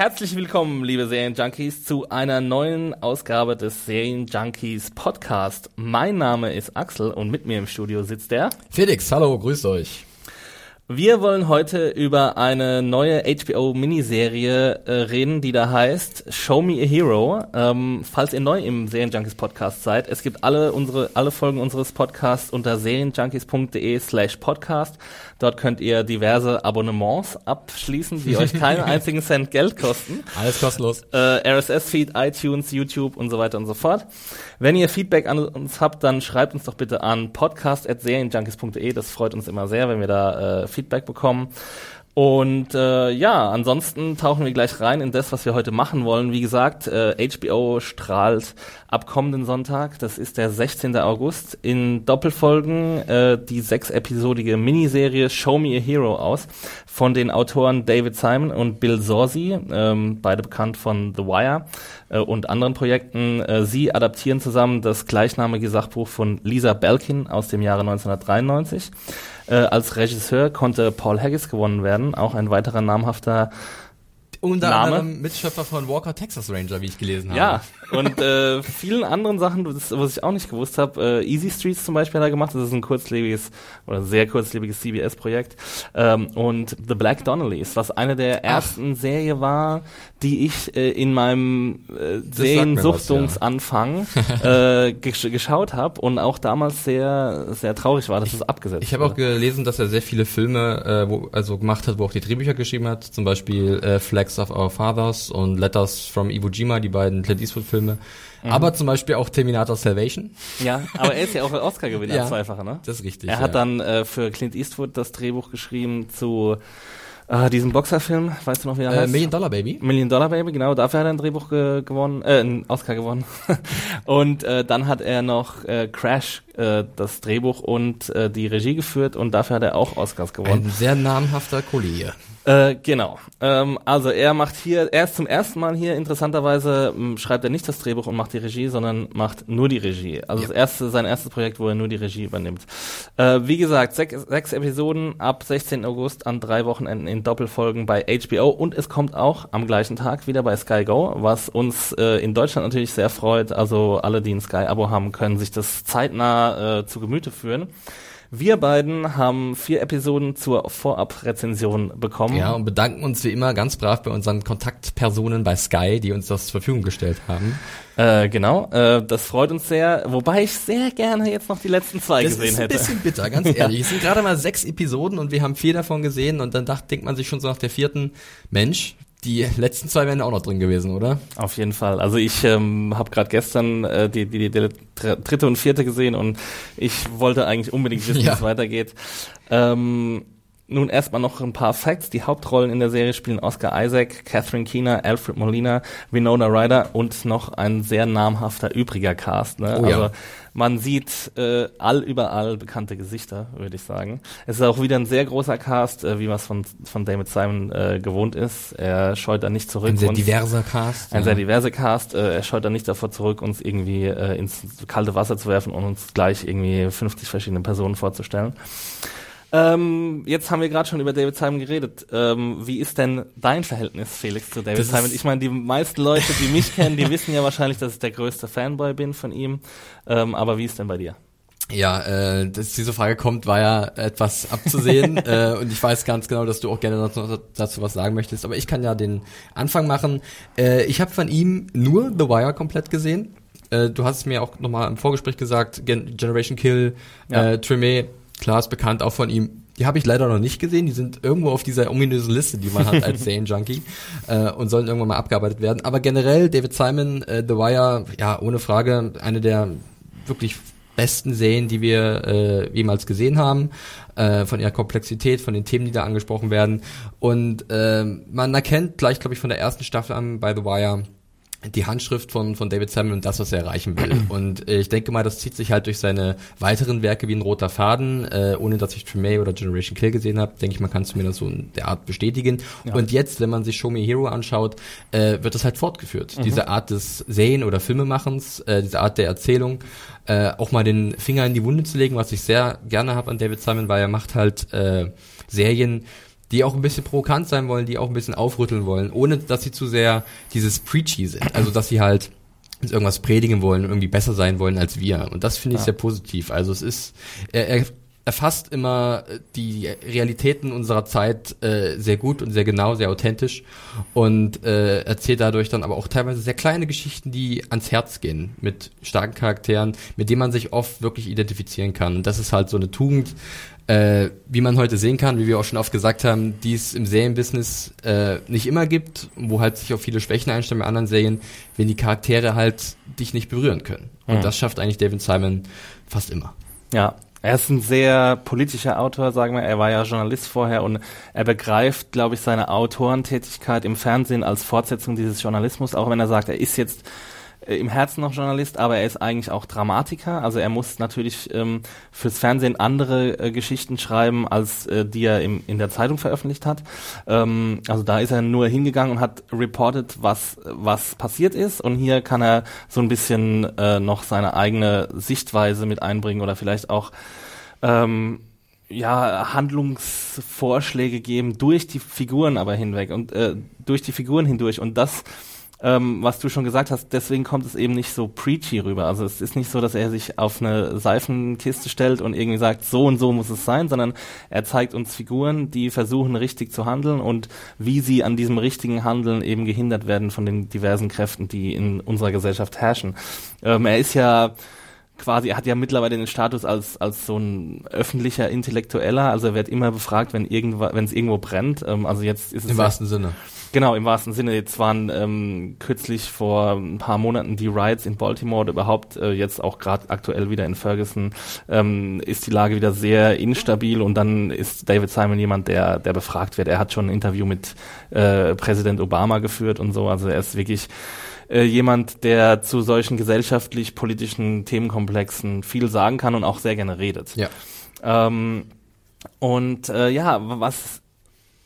Herzlich willkommen, liebe Serienjunkies, zu einer neuen Ausgabe des Serienjunkies Podcast. Mein Name ist Axel und mit mir im Studio sitzt der Felix. Hallo, grüßt euch. Wir wollen heute über eine neue HBO-Miniserie äh, reden, die da heißt Show Me a Hero. Ähm, falls ihr neu im Serienjunkies Podcast seid, es gibt alle unsere alle Folgen unseres Podcasts unter serienjunkies.de slash podcast. Dort könnt ihr diverse Abonnements abschließen, die euch keinen einzigen Cent Geld kosten. Alles kostenlos. Äh, RSS-Feed, iTunes, YouTube und so weiter und so fort. Wenn ihr Feedback an uns habt, dann schreibt uns doch bitte an podcast.serienjunkies.de. Das freut uns immer sehr, wenn wir da äh, Feedback bekommen. Und äh, ja, ansonsten tauchen wir gleich rein in das, was wir heute machen wollen. Wie gesagt, äh, HBO strahlt ab kommenden Sonntag, das ist der 16. August, in Doppelfolgen äh, die sechsepisodige Miniserie Show Me a Hero aus von den Autoren David Simon und Bill Sorsi, ähm, beide bekannt von The Wire äh, und anderen Projekten. Äh, sie adaptieren zusammen das gleichnamige Sachbuch von Lisa Belkin aus dem Jahre 1993. Äh, als Regisseur konnte Paul Haggis gewonnen werden, auch ein weiterer namhafter Unter Name? anderem Mitschöpfer von Walker Texas Ranger, wie ich gelesen habe. Ja, und äh, vielen anderen Sachen, das, was ich auch nicht gewusst habe, äh, Easy Streets zum Beispiel hat er gemacht, das ist ein kurzlebiges oder sehr kurzlebiges CBS-Projekt. Ähm, und The Black Donnellys, was eine der ersten Serie war, die ich äh, in meinem äh, Seriensuchtungsanfang äh, gesch geschaut habe und auch damals sehr, sehr traurig war, dass es abgesetzt Ich habe auch gelesen, dass er sehr viele Filme äh, wo, also gemacht hat, wo auch die Drehbücher geschrieben hat. Zum Beispiel äh, Flags of Our Fathers und Letters from Iwo Jima, die beiden Clint Eastwood-Filme. Mhm. Aber zum Beispiel auch Terminator Salvation. Ja, aber er ist ja auch Oscar-Gewinner, Ja, zweifacher, ne? Das ist richtig. Er hat ja. dann äh, für Clint Eastwood das Drehbuch geschrieben zu äh, diesem Boxerfilm, weißt du noch, wie er äh, heißt? Million Dollar Baby. Million Dollar Baby, genau, dafür hat er ein Drehbuch ge gewonnen, äh, einen Oscar gewonnen. und äh, dann hat er noch äh, Crash, äh, das Drehbuch und äh, die Regie geführt und dafür hat er auch Oscars gewonnen. Ein sehr namhafter Kollege. Äh, genau. Ähm, also er macht hier, er ist zum ersten Mal hier, interessanterweise m, schreibt er nicht das Drehbuch und macht die Regie, sondern macht nur die Regie. Also Ja. das erste, sein erstes Projekt, wo er nur die Regie übernimmt. Äh, wie gesagt, sechs, sechs Episoden ab 16. August an drei Wochenenden in Doppelfolgen bei HBO und es kommt auch am gleichen Tag wieder bei Sky Go, was uns äh, in Deutschland natürlich sehr freut. Also alle, die ein Sky-Abo haben, können sich das zeitnah äh, zu Gemüte führen. Wir beiden haben vier Episoden zur Vorab-Rezension bekommen. Ja, und bedanken uns wie immer ganz brav bei unseren Kontaktpersonen bei Sky, die uns das zur Verfügung gestellt haben. Äh, genau, äh, das freut uns sehr, wobei ich sehr gerne jetzt noch die letzten zwei Das gesehen ist ein hätte. bisschen bitter, ganz ehrlich. Es sind gerade mal sechs Episoden und wir haben vier davon gesehen und dann dacht, denkt man sich schon so nach der vierten, Mensch, die letzten zwei wären auch noch drin gewesen, oder? Auf jeden Fall. Also ich ähm, habe gerade gestern äh, die, die, die dr- dritte und vierte gesehen und ich wollte eigentlich unbedingt wissen, wie Ja. es weitergeht. Ähm, nun erstmal noch ein paar Facts. Die Hauptrollen in der Serie spielen Oscar Isaac, Catherine Keener, Alfred Molina, Winona Ryder und noch ein sehr namhafter übriger Cast. Ne? Oh ja. Also man sieht äh, all überall bekannte Gesichter, würde ich sagen. Es ist auch wieder ein sehr großer Cast, äh, wie man es von, von David Simon äh, gewohnt ist. Er scheut da nicht zurück. Ein sehr diverser Cast. ein ja. sehr diverser Cast. Äh, er scheut da nicht davor zurück, uns irgendwie äh, ins kalte Wasser zu werfen und uns gleich irgendwie 50 verschiedene Personen vorzustellen. Ähm, jetzt haben wir gerade schon über David Simon geredet. Ähm, wie ist denn dein Verhältnis, Felix, zu David Das Simon? Ich meine, die meisten Leute, die mich kennen, die wissen ja wahrscheinlich, dass ich der größte Fanboy bin von ihm. Ähm, aber wie ist denn bei dir? Ja, äh, dass diese Frage kommt, war ja etwas abzusehen äh, und ich weiß ganz genau, dass du auch gerne dazu, dazu was sagen möchtest, aber ich kann ja den Anfang machen. Äh, ich habe von ihm nur The Wire komplett gesehen. Äh, du hast es mir auch nochmal im Vorgespräch gesagt, Gen Generation Kill, Ja. äh, Treme, klar ist bekannt auch von ihm. Die habe ich leider noch nicht gesehen. Die sind irgendwo auf dieser ominösen Liste, die man hat als Serienjunkie äh, und sollen irgendwann mal abgearbeitet werden. Aber generell David Simon, äh, The Wire, ja ohne Frage eine der wirklich besten Serien, die wir äh, jemals gesehen haben, äh, von ihrer Komplexität, von den Themen, die da angesprochen werden. Und äh, man erkennt gleich, glaube ich, von der ersten Staffel an bei The Wire, die Handschrift von, von David Simon und das, was er erreichen will. Und äh, ich denke mal, das zieht sich halt durch seine weiteren Werke wie ein roter Faden, äh, ohne dass ich Tremay oder Generation Kill gesehen habe, denke ich, man kann es mir so in der Art bestätigen. Ja. Und jetzt, wenn man sich Show Me Hero anschaut, äh, wird das halt fortgeführt. Mhm. Diese Art des Sehen- oder Filmemachens, äh, diese Art der Erzählung, äh, auch mal den Finger in die Wunde zu legen, was ich sehr gerne habe an David Simon, weil er macht halt äh, Serien, die auch ein bisschen provokant sein wollen, die auch ein bisschen aufrütteln wollen, ohne dass sie zu sehr dieses Preachy sind. Also dass sie halt irgendwas predigen wollen, irgendwie besser sein wollen als wir. Und das finde ich ja. sehr positiv. Also es ist, er, er erfasst immer die Realitäten unserer Zeit äh, sehr gut und sehr genau, sehr authentisch und äh, erzählt dadurch dann aber auch teilweise sehr kleine Geschichten, die ans Herz gehen, mit starken Charakteren, mit denen man sich oft wirklich identifizieren kann. Und das ist halt so eine Tugend, äh, wie man heute sehen kann, wie wir auch schon oft gesagt haben, die es im Serienbusiness äh, nicht immer gibt, wo halt sich auch viele Schwächen einstellen bei anderen Serien, wenn die Charaktere halt dich nicht berühren können. Und mhm. das schafft eigentlich David Simon fast immer. Ja, er ist ein sehr politischer Autor, sagen wir. Er war ja Journalist vorher und er begreift, glaube ich, seine Autorentätigkeit im Fernsehen als Fortsetzung dieses Journalismus, auch wenn er sagt, er ist jetzt äh, im Herzen noch Journalist, aber er ist eigentlich auch Dramatiker. Also er muss natürlich ähm, fürs Fernsehen andere äh, Geschichten schreiben, als äh, die er im, in der Zeitung veröffentlicht hat. Ähm, also da ist er nur hingegangen und hat reported, was, was passiert ist. Und hier kann er so ein bisschen äh, noch seine eigene Sichtweise mit einbringen oder vielleicht auch ähm, ja, Handlungsvorschläge geben durch die Figuren aber hinweg und äh, durch die Figuren hindurch. Und das ähm, was du schon gesagt hast, deswegen kommt es eben nicht so preachy rüber. Also es ist nicht so, dass er sich auf eine Seifenkiste stellt und irgendwie sagt, so und so muss es sein, sondern er zeigt uns Figuren, die versuchen richtig zu handeln und wie sie an diesem richtigen Handeln eben gehindert werden von den diversen Kräften, die in unserer Gesellschaft herrschen. Ähm, er ist ja quasi, er hat ja mittlerweile den Status als, als so ein öffentlicher Intellektueller, also er wird immer befragt, wenn irgendwo, wenn es irgendwo brennt. Ähm, also jetzt ist es. Im wahrsten Sinne. Genau, im wahrsten Sinne. Jetzt waren ähm, kürzlich vor ein paar Monaten die Riots in Baltimore oder überhaupt äh, jetzt auch gerade aktuell wieder in Ferguson ähm, ist die Lage wieder sehr instabil und dann ist David Simon jemand, der, der befragt wird. Er hat schon ein Interview mit äh, Präsident Obama geführt und so. Also er ist wirklich äh, jemand, der zu solchen gesellschaftlich-politischen Themenkomplexen viel sagen kann und auch sehr gerne redet. Ja. Ähm, und äh, ja, was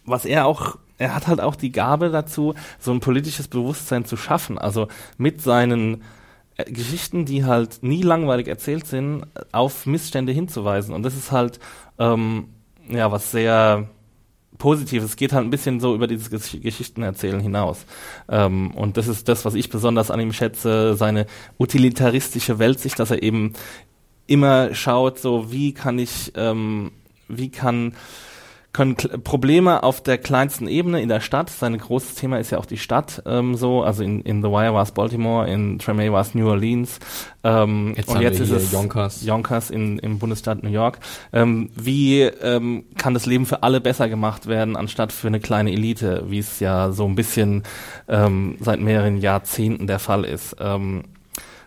was er auch er hat halt auch die Gabe dazu, so ein politisches Bewusstsein zu schaffen. Also mit seinen äh, Geschichten, die halt nie langweilig erzählt sind, auf Missstände hinzuweisen. Und das ist halt ähm, ja was sehr Positives. Es geht halt ein bisschen so über dieses Gesch Geschichtenerzählen hinaus. Ähm, und das ist das, was ich besonders an ihm schätze, seine utilitaristische Weltsicht, dass er eben immer schaut, so wie kann ich, ähm, wie kann können K Probleme auf der kleinsten Ebene in der Stadt, sein großes Thema ist ja auch die Stadt ähm, so, also in, in The Wire war es Baltimore, in Tremay war es New Orleans ähm, jetzt und jetzt ist es Yonkers, Yonkers in, im Bundesstaat New York. Ähm, wie ähm, kann das Leben für alle besser gemacht werden, anstatt für eine kleine Elite, wie es ja so ein bisschen ähm, seit mehreren Jahrzehnten der Fall ist. Ähm,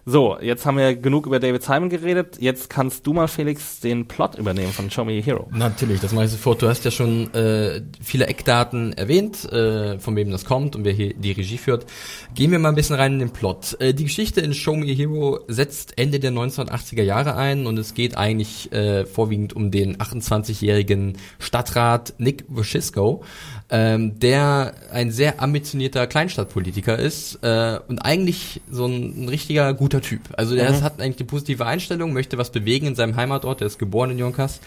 so, jetzt haben wir genug über David Simon geredet. Jetzt kannst du mal, Felix, den Plot übernehmen von Show Me a Hero. Natürlich, das mache ich sofort. Du hast ja schon äh, viele Eckdaten erwähnt, äh, von wem das kommt und wer hier die Regie führt. Gehen wir mal ein bisschen rein in den Plot. Äh, die Geschichte in Show Me a Hero setzt Ende der 1980er Jahre ein und es geht eigentlich äh, vorwiegend um den 28-jährigen Stadtrat Nick Woscisco, ähm, der ein sehr ambitionierter Kleinstadtpolitiker ist äh, und eigentlich so ein, ein richtiger guter Typ. Also der mhm. hat eigentlich eine positive Einstellung, möchte was bewegen in seinem Heimatort, der ist geboren in Yonkers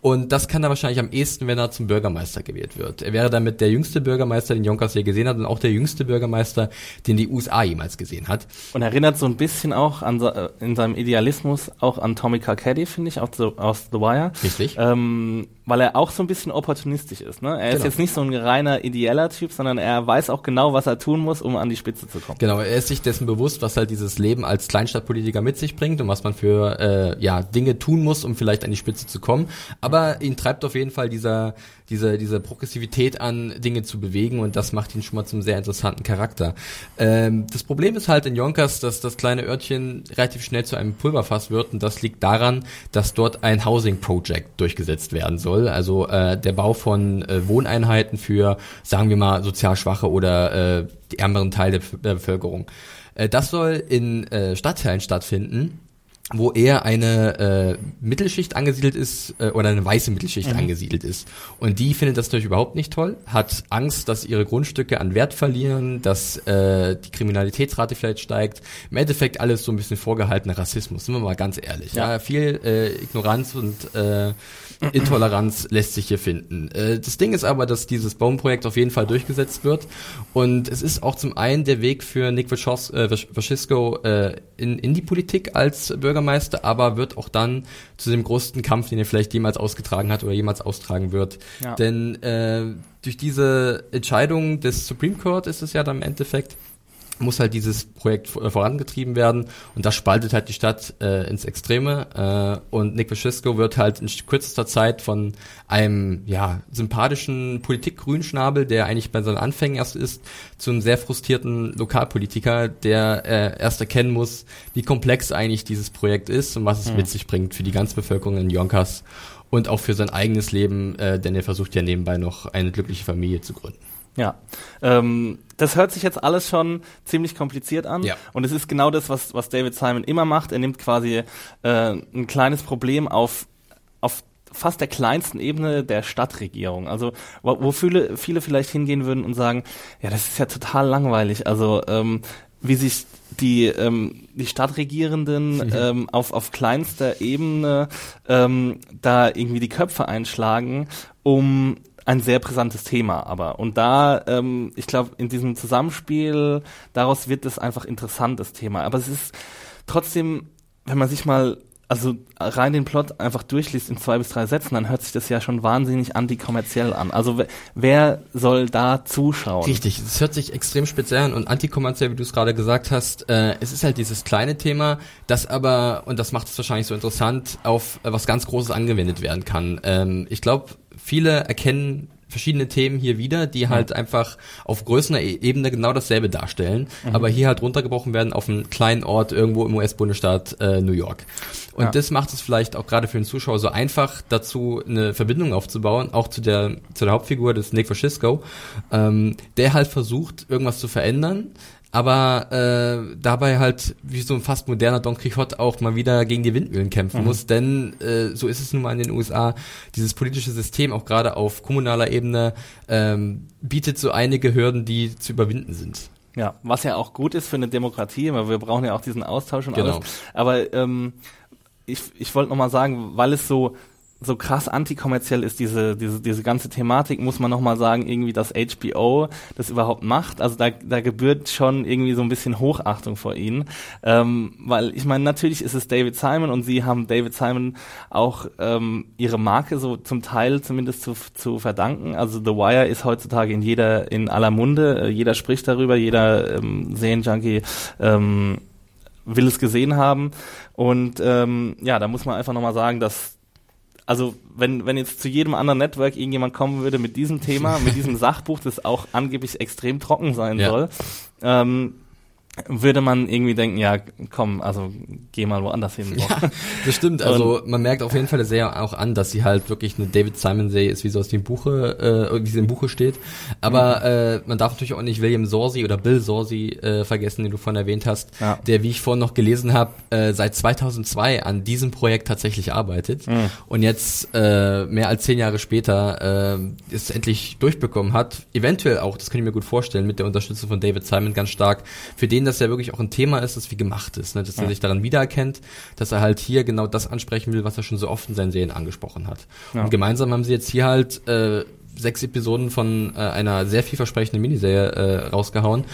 und das kann er wahrscheinlich am ehesten, wenn er zum Bürgermeister gewählt wird. Er wäre damit der jüngste Bürgermeister, den Jonkers je gesehen hat und auch der jüngste Bürgermeister, den die USA jemals gesehen hat. Und erinnert so ein bisschen auch an äh, in seinem Idealismus auch an Tommy Carcetti, finde ich, aus The, aus The Wire. Richtig. Ähm, weil er auch so ein bisschen opportunistisch ist. Ne? Er genau. ist jetzt nicht so ein reiner ideeller Typ, sondern er weiß auch genau, was er tun muss, um an die Spitze zu kommen. Genau, er ist sich dessen bewusst, was halt dieses Leben als Kleinstadtpolitiker mit sich bringt und was man für äh, ja Dinge tun muss, um vielleicht an die Spitze zu kommen. Aber ihn treibt auf jeden Fall dieser, diese, diese Progressivität an, Dinge zu bewegen und das macht ihn schon mal zum sehr interessanten Charakter. Ähm, das Problem ist halt in Yonkers, dass das kleine Örtchen relativ schnell zu einem Pulverfass wird und das liegt daran, dass dort ein Housing Project durchgesetzt werden soll. Also äh, der Bau von äh, Wohneinheiten für, sagen wir mal, sozial schwache oder äh, die ärmeren Teile der, der Bevölkerung. Äh, das soll in äh, Stadtteilen stattfinden wo eher eine äh, Mittelschicht angesiedelt ist äh, oder eine weiße Mittelschicht mhm. angesiedelt ist. Und die findet das natürlich überhaupt nicht toll, hat Angst, dass ihre Grundstücke an Wert verlieren, dass äh, die Kriminalitätsrate vielleicht steigt. Im Endeffekt alles so ein bisschen vorgehaltener Rassismus, sind wir mal ganz ehrlich. Ja, ja viel äh, Ignoranz und äh, Intoleranz lässt sich hier finden. Äh, das Ding ist aber, dass dieses Baumprojekt auf jeden Fall durchgesetzt wird und es ist auch zum einen der Weg für Nick Vaschisco äh, in, in die Politik als Bürgermeister, aber wird auch dann zu dem größten Kampf, den er vielleicht jemals ausgetragen hat oder jemals austragen wird. Ja. Denn äh, durch diese Entscheidung des Supreme Court ist es ja dann im Endeffekt, muss halt dieses Projekt äh, vorangetrieben werden und das spaltet halt die Stadt äh, ins Extreme äh, und Nick Vaschisco wird halt in kürzester Zeit von einem ja sympathischen Politik-Grünschnabel, der eigentlich bei seinen Anfängen erst ist, zu einem sehr frustrierten Lokalpolitiker, der äh, erst erkennen muss, wie komplex eigentlich dieses Projekt ist und was es mhm. mit sich bringt für die ganze Bevölkerung in Yonkers und auch für sein eigenes Leben, äh, denn er versucht ja nebenbei noch eine glückliche Familie zu gründen. Ja, ähm, das hört sich jetzt alles schon ziemlich kompliziert an. Ja. Und es ist genau das, was, was David Simon immer macht. Er nimmt quasi äh, ein kleines Problem auf, auf fast der kleinsten Ebene der Stadtregierung. Also wo, wo viele, viele vielleicht hingehen würden und sagen, ja, das ist ja total langweilig. Also ähm, wie sich die ähm, die Stadtregierenden mhm. ähm, auf auf kleinster Ebene ähm, da irgendwie die Köpfe einschlagen, um ein sehr brisantes Thema, aber und da, ähm, ich glaube, in diesem Zusammenspiel daraus wird es einfach interessantes Thema. Aber es ist trotzdem, wenn man sich mal also rein den Plot einfach durchliest in zwei bis drei Sätzen, dann hört sich das ja schon wahnsinnig antikommerziell an. Also wer soll da zuschauen? Richtig, es hört sich extrem speziell an und antikommerziell, wie du es gerade gesagt hast. Äh, es ist halt dieses kleine Thema, das aber, und das macht es wahrscheinlich so interessant, auf äh, was ganz Großes angewendet werden kann. Ähm, ich glaube, viele erkennen verschiedene Themen hier wieder, die halt einfach auf größerer e- Ebene genau dasselbe darstellen, mhm. aber hier halt runtergebrochen werden auf einen kleinen Ort irgendwo im US-Bundesstaat äh, New York. Und ja. das macht es vielleicht auch gerade für den Zuschauer so einfach, dazu eine Verbindung aufzubauen, auch zu der zu der Hauptfigur des Nick Fascisco, ähm, der halt versucht, irgendwas zu verändern, aber äh, dabei halt wie so ein fast moderner Don Quixote auch mal wieder gegen die Windmühlen kämpfen mhm. muss, denn äh, so ist es nun mal in den USA. Dieses politische System, auch gerade auf kommunaler Ebene, ähm, bietet so einige Hürden, die zu überwinden sind. Ja, was ja auch gut ist für eine Demokratie, weil wir brauchen ja auch diesen Austausch und genau. alles. Aber ähm, ich, ich wollte nochmal sagen, weil es so so krass antikommerziell ist diese, diese, diese ganze Thematik, muss man nochmal sagen, irgendwie, dass HBO das überhaupt macht. Also da, da gebührt schon irgendwie so ein bisschen Hochachtung vor ihnen. Ähm, weil ich meine, natürlich ist es David Simon und sie haben David Simon auch ähm, ihre Marke so zum Teil zumindest zu, zu verdanken. Also The Wire ist heutzutage in jeder, in aller Munde, äh, jeder spricht darüber, jeder ähm, Serienjunkie ähm, will es gesehen haben. Und ähm, ja, da muss man einfach nochmal sagen, dass also wenn, wenn jetzt zu jedem anderen Network irgendjemand kommen würde mit diesem Thema, mit diesem Sachbuch, das auch angeblich extrem trocken sein ja. soll, ähm, würde man irgendwie denken, ja, komm, also geh mal woanders hin. Ja, das stimmt. Also man merkt auf jeden Fall sehr auch an, dass sie halt wirklich eine David Simon Serie ist, wie sie aus dem Buche, äh, wie sie im Buche steht. Aber mhm. äh, man darf natürlich auch nicht William Sorsi oder Bill Sorsi äh, vergessen, den du vorhin erwähnt hast, ja. der, wie ich vorhin noch gelesen habe, äh, seit 2002 an diesem Projekt tatsächlich arbeitet mhm. und jetzt äh, mehr als zehn Jahre später äh, es endlich durchbekommen hat. Eventuell auch, das kann ich mir gut vorstellen, mit der Unterstützung von David Simon ganz stark, für den das ja wirklich auch ein Thema ist, das wie gemacht ist, ne? dass ja. er sich daran wiedererkennt, dass er halt hier genau das ansprechen will, was er schon so oft in seinen Serien angesprochen hat. Ja. Und gemeinsam haben sie jetzt hier halt äh, sechs Episoden von äh, einer sehr vielversprechenden Miniserie äh, rausgehauen,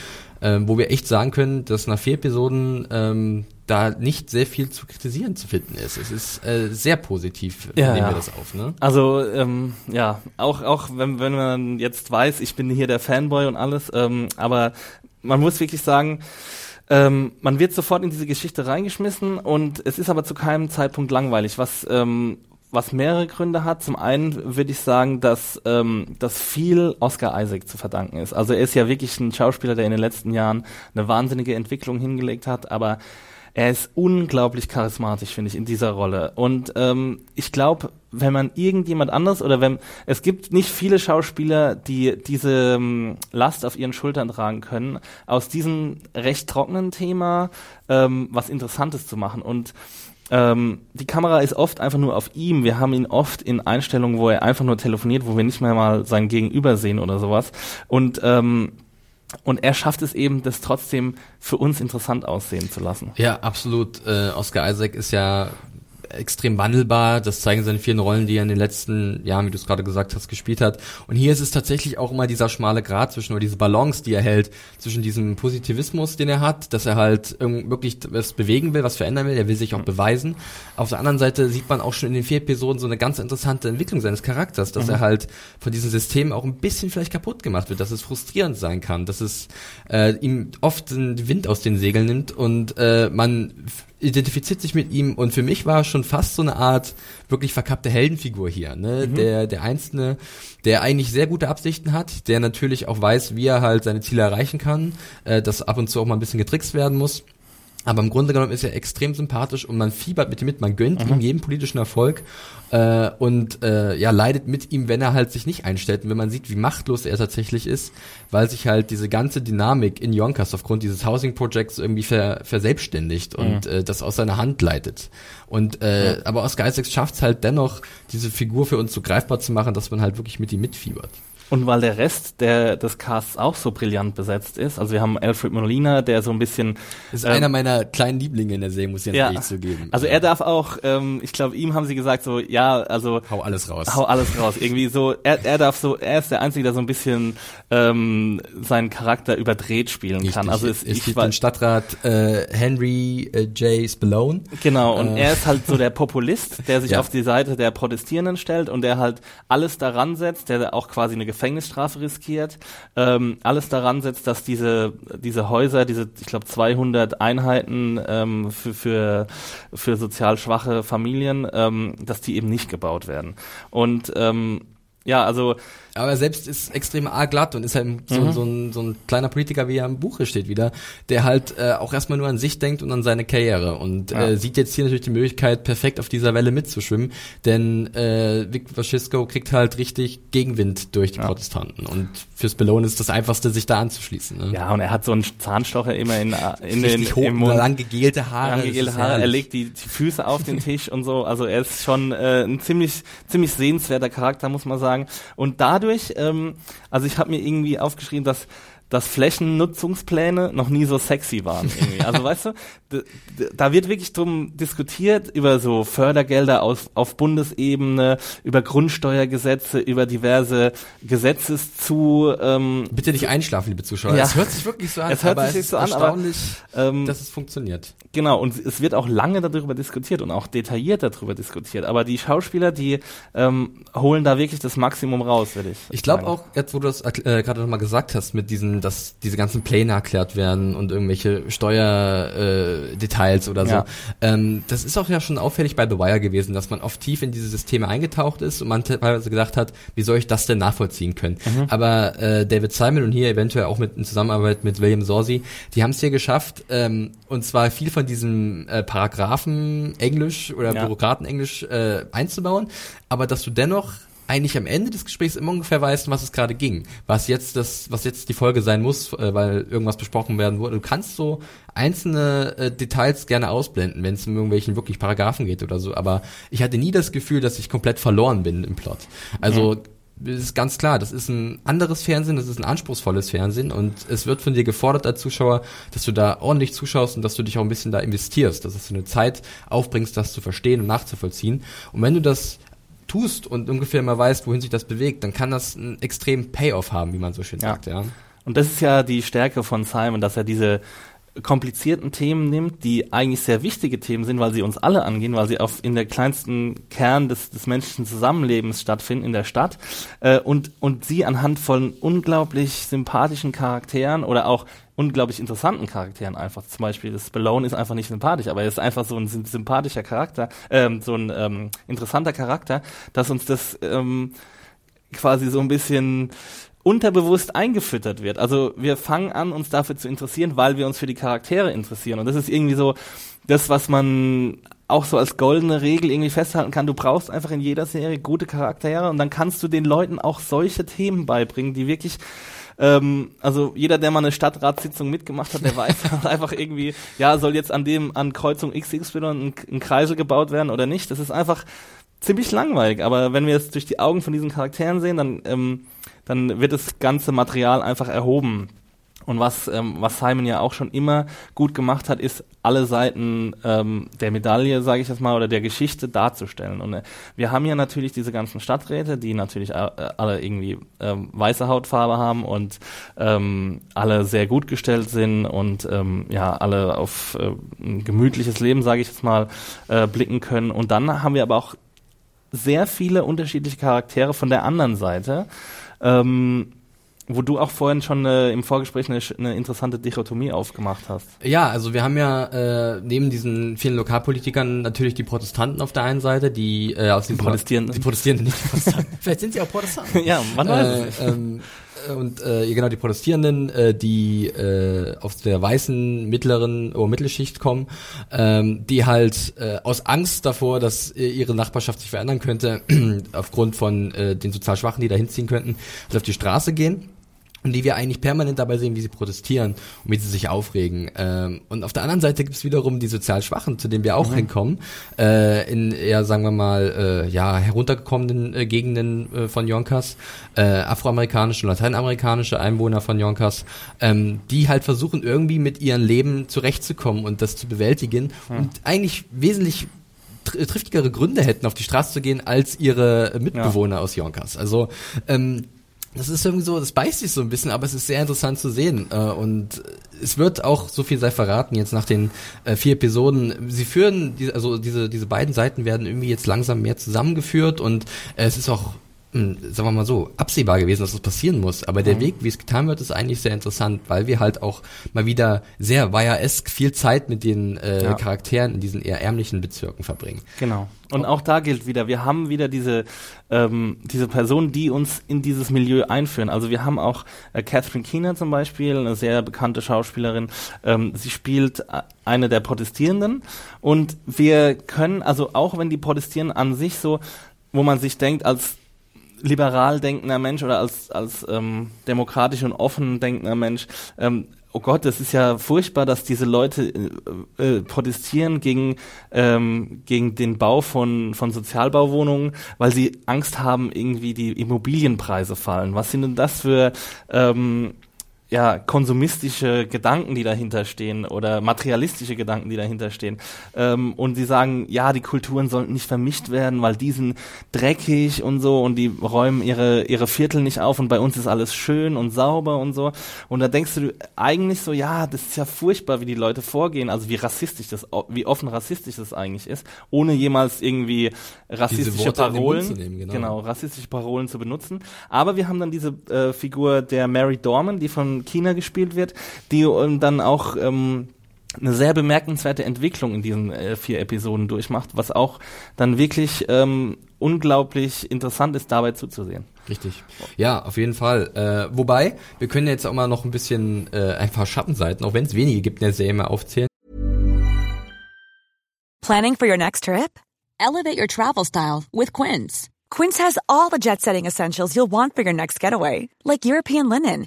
äh, wo wir echt sagen können, dass nach vier Episoden ähm, da nicht sehr viel zu kritisieren zu finden ist. Es ist äh, sehr positiv, ja, nehmen wir das auf. Ne? Also ähm, ja, auch auch wenn wenn man jetzt weiß, ich bin hier der Fanboy und alles, ähm, aber man muss wirklich sagen, ähm, man wird sofort in diese Geschichte reingeschmissen und es ist aber zu keinem Zeitpunkt langweilig, was ähm, was mehrere Gründe hat. Zum einen würde ich sagen, dass ähm, das viel Oscar Isaac zu verdanken ist. Also er ist ja wirklich ein Schauspieler, der in den letzten Jahren eine wahnsinnige Entwicklung hingelegt hat, aber er ist unglaublich charismatisch, finde ich, in dieser Rolle. Und ähm, ich glaube, wenn man irgendjemand anders oder wenn es gibt nicht viele Schauspieler, die diese ähm, Last auf ihren Schultern tragen können, aus diesem recht trockenen Thema ähm, was Interessantes zu machen. Und ähm, die Kamera ist oft einfach nur auf ihm. Wir haben ihn oft in Einstellungen, wo er einfach nur telefoniert, wo wir nicht mehr mal sein Gegenüber sehen oder sowas. Und ähm, und er schafft es eben, das trotzdem für uns interessant aussehen zu lassen. Ja, absolut. Äh, Oscar Isaac ist ja extrem wandelbar. Das zeigen seine vielen Rollen, die er in den letzten Jahren, wie du es gerade gesagt hast, gespielt hat. Und hier ist es tatsächlich auch immer dieser schmale Grat zwischen, oder diese Balance, die er hält, zwischen diesem Positivismus, den er hat, dass er halt wirklich was bewegen will, was verändern will. Er will sich auch beweisen. Auf der anderen Seite sieht man auch schon in den vier Episoden so eine ganz interessante Entwicklung seines Charakters, dass mhm. er halt von diesem System auch ein bisschen vielleicht kaputt gemacht wird, dass es frustrierend sein kann, dass es äh, ihm oft den Wind aus den Segeln nimmt und äh, man identifiziert sich mit ihm und für mich war schon fast so eine Art wirklich verkappte Heldenfigur hier, ne? Mhm. Der der einzelne, der eigentlich sehr gute Absichten hat, der natürlich auch weiß, wie er halt seine Ziele erreichen kann, äh, dass ab und zu auch mal ein bisschen getrickst werden muss. Aber im Grunde genommen ist er extrem sympathisch und man fiebert mit ihm mit, man gönnt mhm. ihm jeden politischen Erfolg äh, und äh, ja leidet mit ihm, wenn er halt sich nicht einstellt und wenn man sieht, wie machtlos er tatsächlich ist, weil sich halt diese ganze Dynamik in Yonkers aufgrund dieses Housing Projects irgendwie ver, verselbstständigt mhm. und äh, das aus seiner Hand leitet. Und äh, ja. aber Oscar Isaacs schafft es halt dennoch, diese Figur für uns so greifbar zu machen, dass man halt wirklich mit ihm mitfiebert. Und weil der Rest der, des Casts auch so brillant besetzt ist, also wir haben Alfred Molina, der so ein bisschen... Ist ähm, einer meiner kleinen Lieblinge in der Serie, muss ich ja, ehrlich zugeben. Also er darf auch, ähm, ich glaube, ihm haben sie gesagt so, ja, also... Hau alles raus. Hau alles raus. Irgendwie so, er, er darf so, er ist der Einzige, der so ein bisschen ähm, seinen Charakter überdreht spielen Richtig. kann. Also es, es ich war, den Stadtrat äh, Henry äh, J. Spallone. Genau, und äh. er ist halt so der Populist, der sich ja. auf die Seite der Protestierenden stellt und der halt alles daran setzt, der auch quasi eine Gefängnisstrafe riskiert, ähm, alles daran setzt, dass diese, diese Häuser, diese, ich glaube, 200 Einheiten ähm, für, für, für sozial schwache Familien, ähm, dass die eben nicht gebaut werden. Und ähm, ja, also aber er selbst ist extrem arg glatt und ist halt so, mhm. so, ein, so ein kleiner Politiker, wie er im Buche steht wieder, der halt äh, auch erstmal nur an sich denkt und an seine Karriere und ja. äh, sieht jetzt hier natürlich die Möglichkeit, perfekt auf dieser Welle mitzuschwimmen, denn äh, Vic Vascisco kriegt halt richtig Gegenwind durch die ja. Protestanten und fürs Belohn ist das Einfachste, sich da anzuschließen. Ne? Ja, und er hat so einen Zahnstocher immer in, in den im Mund. lang gegelte Haare. Lang gegelte Haare. Er legt die, die Füße auf den Tisch und so. Also er ist schon äh, ein ziemlich, ziemlich sehenswerter Charakter, muss man sagen. Und dadurch, ähm, also ich habe mir irgendwie aufgeschrieben, dass dass Flächennutzungspläne noch nie so sexy waren. Irgendwie. Also weißt du, da wird wirklich drum diskutiert über so Fördergelder aus, auf Bundesebene, über Grundsteuergesetze, über diverse Gesetzeszu. Ähm, Bitte nicht einschlafen, liebe Zuschauer. Ja. Es hört sich wirklich so an. Es hört sich es so an, aber, ähm, dass es funktioniert. Genau, und es wird auch lange darüber diskutiert und auch detailliert darüber diskutiert. Aber die Schauspieler, die ähm, holen da wirklich das Maximum raus, will ich. Ich glaube auch, jetzt wo du das äh, gerade nochmal gesagt hast, mit diesen dass diese ganzen Pläne erklärt werden und irgendwelche Steuerdetails äh, oder so. Ja. Ähm, das ist auch ja schon auffällig bei The Wire gewesen, dass man oft tief in diese Systeme eingetaucht ist und man teilweise gedacht hat, wie soll ich das denn nachvollziehen können? Mhm. Aber äh, David Simon und hier eventuell auch mit in Zusammenarbeit mit William Sorsi, die haben es hier geschafft, ähm, und zwar viel von diesem äh, Paragraphen Englisch oder ja. Bürokraten Englisch äh, einzubauen, aber dass du dennoch eigentlich am Ende des Gesprächs immer ungefähr weißt, was es gerade ging, was jetzt das, was jetzt die Folge sein muss, äh, weil irgendwas besprochen werden wurde. Du kannst so einzelne äh, Details gerne ausblenden, wenn es um irgendwelchen wirklich Paragraphen geht oder so, aber ich hatte nie das Gefühl, dass ich komplett verloren bin im Plot. Also mhm. ist ganz klar, das ist ein anderes Fernsehen, das ist ein anspruchsvolles Fernsehen und es wird von dir gefordert als Zuschauer, dass du da ordentlich zuschaust und dass du dich auch ein bisschen da investierst, dass du eine Zeit aufbringst, das zu verstehen und nachzuvollziehen. Und wenn du das tust und ungefähr mal weißt, wohin sich das bewegt, dann kann das einen extremen Payoff haben, wie man so schön ja. sagt, ja. Und das ist ja die Stärke von Simon, dass er diese komplizierten Themen nimmt, die eigentlich sehr wichtige Themen sind, weil sie uns alle angehen, weil sie auf in der kleinsten Kern des, des menschlichen Zusammenlebens stattfinden in der Stadt äh, und und sie anhand von unglaublich sympathischen Charakteren oder auch unglaublich interessanten Charakteren einfach. Zum Beispiel, das Spallone ist einfach nicht sympathisch, aber er ist einfach so ein sympathischer Charakter, ähm, so ein ähm, interessanter Charakter, dass uns das ähm, quasi so ein bisschen unterbewusst eingefüttert wird. Also wir fangen an, uns dafür zu interessieren, weil wir uns für die Charaktere interessieren. Und das ist irgendwie so das, was man auch so als goldene Regel irgendwie festhalten kann. Du brauchst einfach in jeder Serie gute Charaktere und dann kannst du den Leuten auch solche Themen beibringen, die wirklich ähm, also jeder, der mal eine Stadtratssitzung mitgemacht hat, der weiß einfach irgendwie, ja, soll jetzt an dem, an Kreuzung XXY ein, ein Kreisel gebaut werden oder nicht. Das ist einfach ziemlich langweilig. Aber wenn wir es durch die Augen von diesen Charakteren sehen, dann ähm, dann wird das ganze Material einfach erhoben. Und was, ähm, was Simon ja auch schon immer gut gemacht hat, ist alle Seiten ähm, der Medaille, sage ich jetzt mal, oder der Geschichte darzustellen. Und äh, wir haben ja natürlich diese ganzen Stadträte, die natürlich äh, alle irgendwie ähm, weiße Hautfarbe haben und ähm, alle sehr gut gestellt sind und ähm, ja alle auf äh, ein gemütliches Leben, sage ich jetzt mal, äh, blicken können. Und dann haben wir aber auch sehr viele unterschiedliche Charaktere von der anderen Seite ähm, wo du auch vorhin schon äh, im Vorgespräch eine, eine, interessante Dichotomie aufgemacht hast. Ja, also wir haben ja äh, neben diesen vielen Lokalpolitikern natürlich die Protestanten auf der einen Seite, die äh, aus den Protestierenden. Die Protestierenden, nicht die Protestanten. Vielleicht sind sie auch Protestanten. ja, man weiß äh, ähm, und äh, genau die Protestierenden, äh, die äh, aus der weißen mittleren oder Mittelschicht kommen, ähm, die halt äh, aus Angst davor, dass äh, ihre Nachbarschaft sich verändern könnte, aufgrund von äh, den sozial Schwachen, die da hinziehen könnten, halt auf die Straße gehen und die wir eigentlich permanent dabei sehen, wie sie protestieren und wie sie sich aufregen. Ähm, und auf der anderen Seite gibt es wiederum die sozial Schwachen, zu denen wir auch mhm. hinkommen, äh, in eher, sagen wir mal, äh, ja, heruntergekommenen äh, Gegenden äh, von Yonkers, äh, afroamerikanische und lateinamerikanische Einwohner von Yonkers, ähm, die halt versuchen, irgendwie mit ihrem Leben zurechtzukommen und das zu bewältigen mhm. und eigentlich wesentlich triftigere Gründe hätten, auf die Straße zu gehen, als ihre Mitbewohner ja. aus Yonkers. Also ähm, das ist irgendwie so, das beißt sich so ein bisschen, aber es ist sehr interessant zu sehen. Äh, und es wird auch, so viel sei verraten, jetzt nach den äh, vier Episoden, sie führen, also diese, diese beiden Seiten werden irgendwie jetzt langsam mehr zusammengeführt und äh, es ist auch sagen wir mal so, absehbar gewesen, dass das passieren muss. Aber der mhm. Weg, wie es getan wird, ist eigentlich sehr interessant, weil wir halt auch mal wieder sehr Wire-esque viel Zeit mit den äh, ja. Charakteren in diesen eher ärmlichen Bezirken verbringen. Genau. Und auch da gilt wieder, wir haben wieder diese, ähm, diese Personen, die uns in dieses Milieu einführen. Also wir haben auch äh, Catherine Keener zum Beispiel, eine sehr bekannte Schauspielerin. Ähm, sie spielt äh, eine der Protestierenden. Und wir können, also auch wenn die protestieren an sich so, wo man sich denkt, als liberal denkender Mensch oder als, als ähm, demokratisch und offen denkender Mensch, ähm, oh Gott, das ist ja furchtbar, dass diese Leute äh, äh, protestieren gegen, ähm, gegen den Bau von, von Sozialbauwohnungen, weil sie Angst haben, irgendwie die Immobilienpreise fallen. Was sind denn das für ähm, ja, konsumistische Gedanken, die dahinter stehen oder materialistische Gedanken, die dahinter stehen. Ähm, und sie sagen, ja, die Kulturen sollten nicht vermischt werden, weil die sind dreckig und so und die räumen ihre, ihre Viertel nicht auf und bei uns ist alles schön und sauber und so. Und da denkst du eigentlich so, ja, das ist ja furchtbar, wie die Leute vorgehen, also wie rassistisch das, wie offen rassistisch das eigentlich ist, ohne jemals irgendwie rassistische Parolen, nehmen, genau. genau. rassistische Parolen zu benutzen. Aber wir haben dann diese äh, Figur der Mary Dorman, die von China gespielt wird, die ähm, dann auch ähm, eine sehr bemerkenswerte Entwicklung in diesen äh, vier Episoden durchmacht, was auch dann wirklich ähm, unglaublich interessant ist, dabei zuzusehen. Richtig. Ja, auf jeden Fall. Äh, wobei, wir können jetzt auch mal noch ein bisschen äh, ein paar Schattenseiten, auch wenn es wenige gibt in der Serie, mal aufzählen. Planning for your next trip? Elevate your travel style with Quince. Quince has all the jet-setting essentials you'll want for your next getaway, like European linen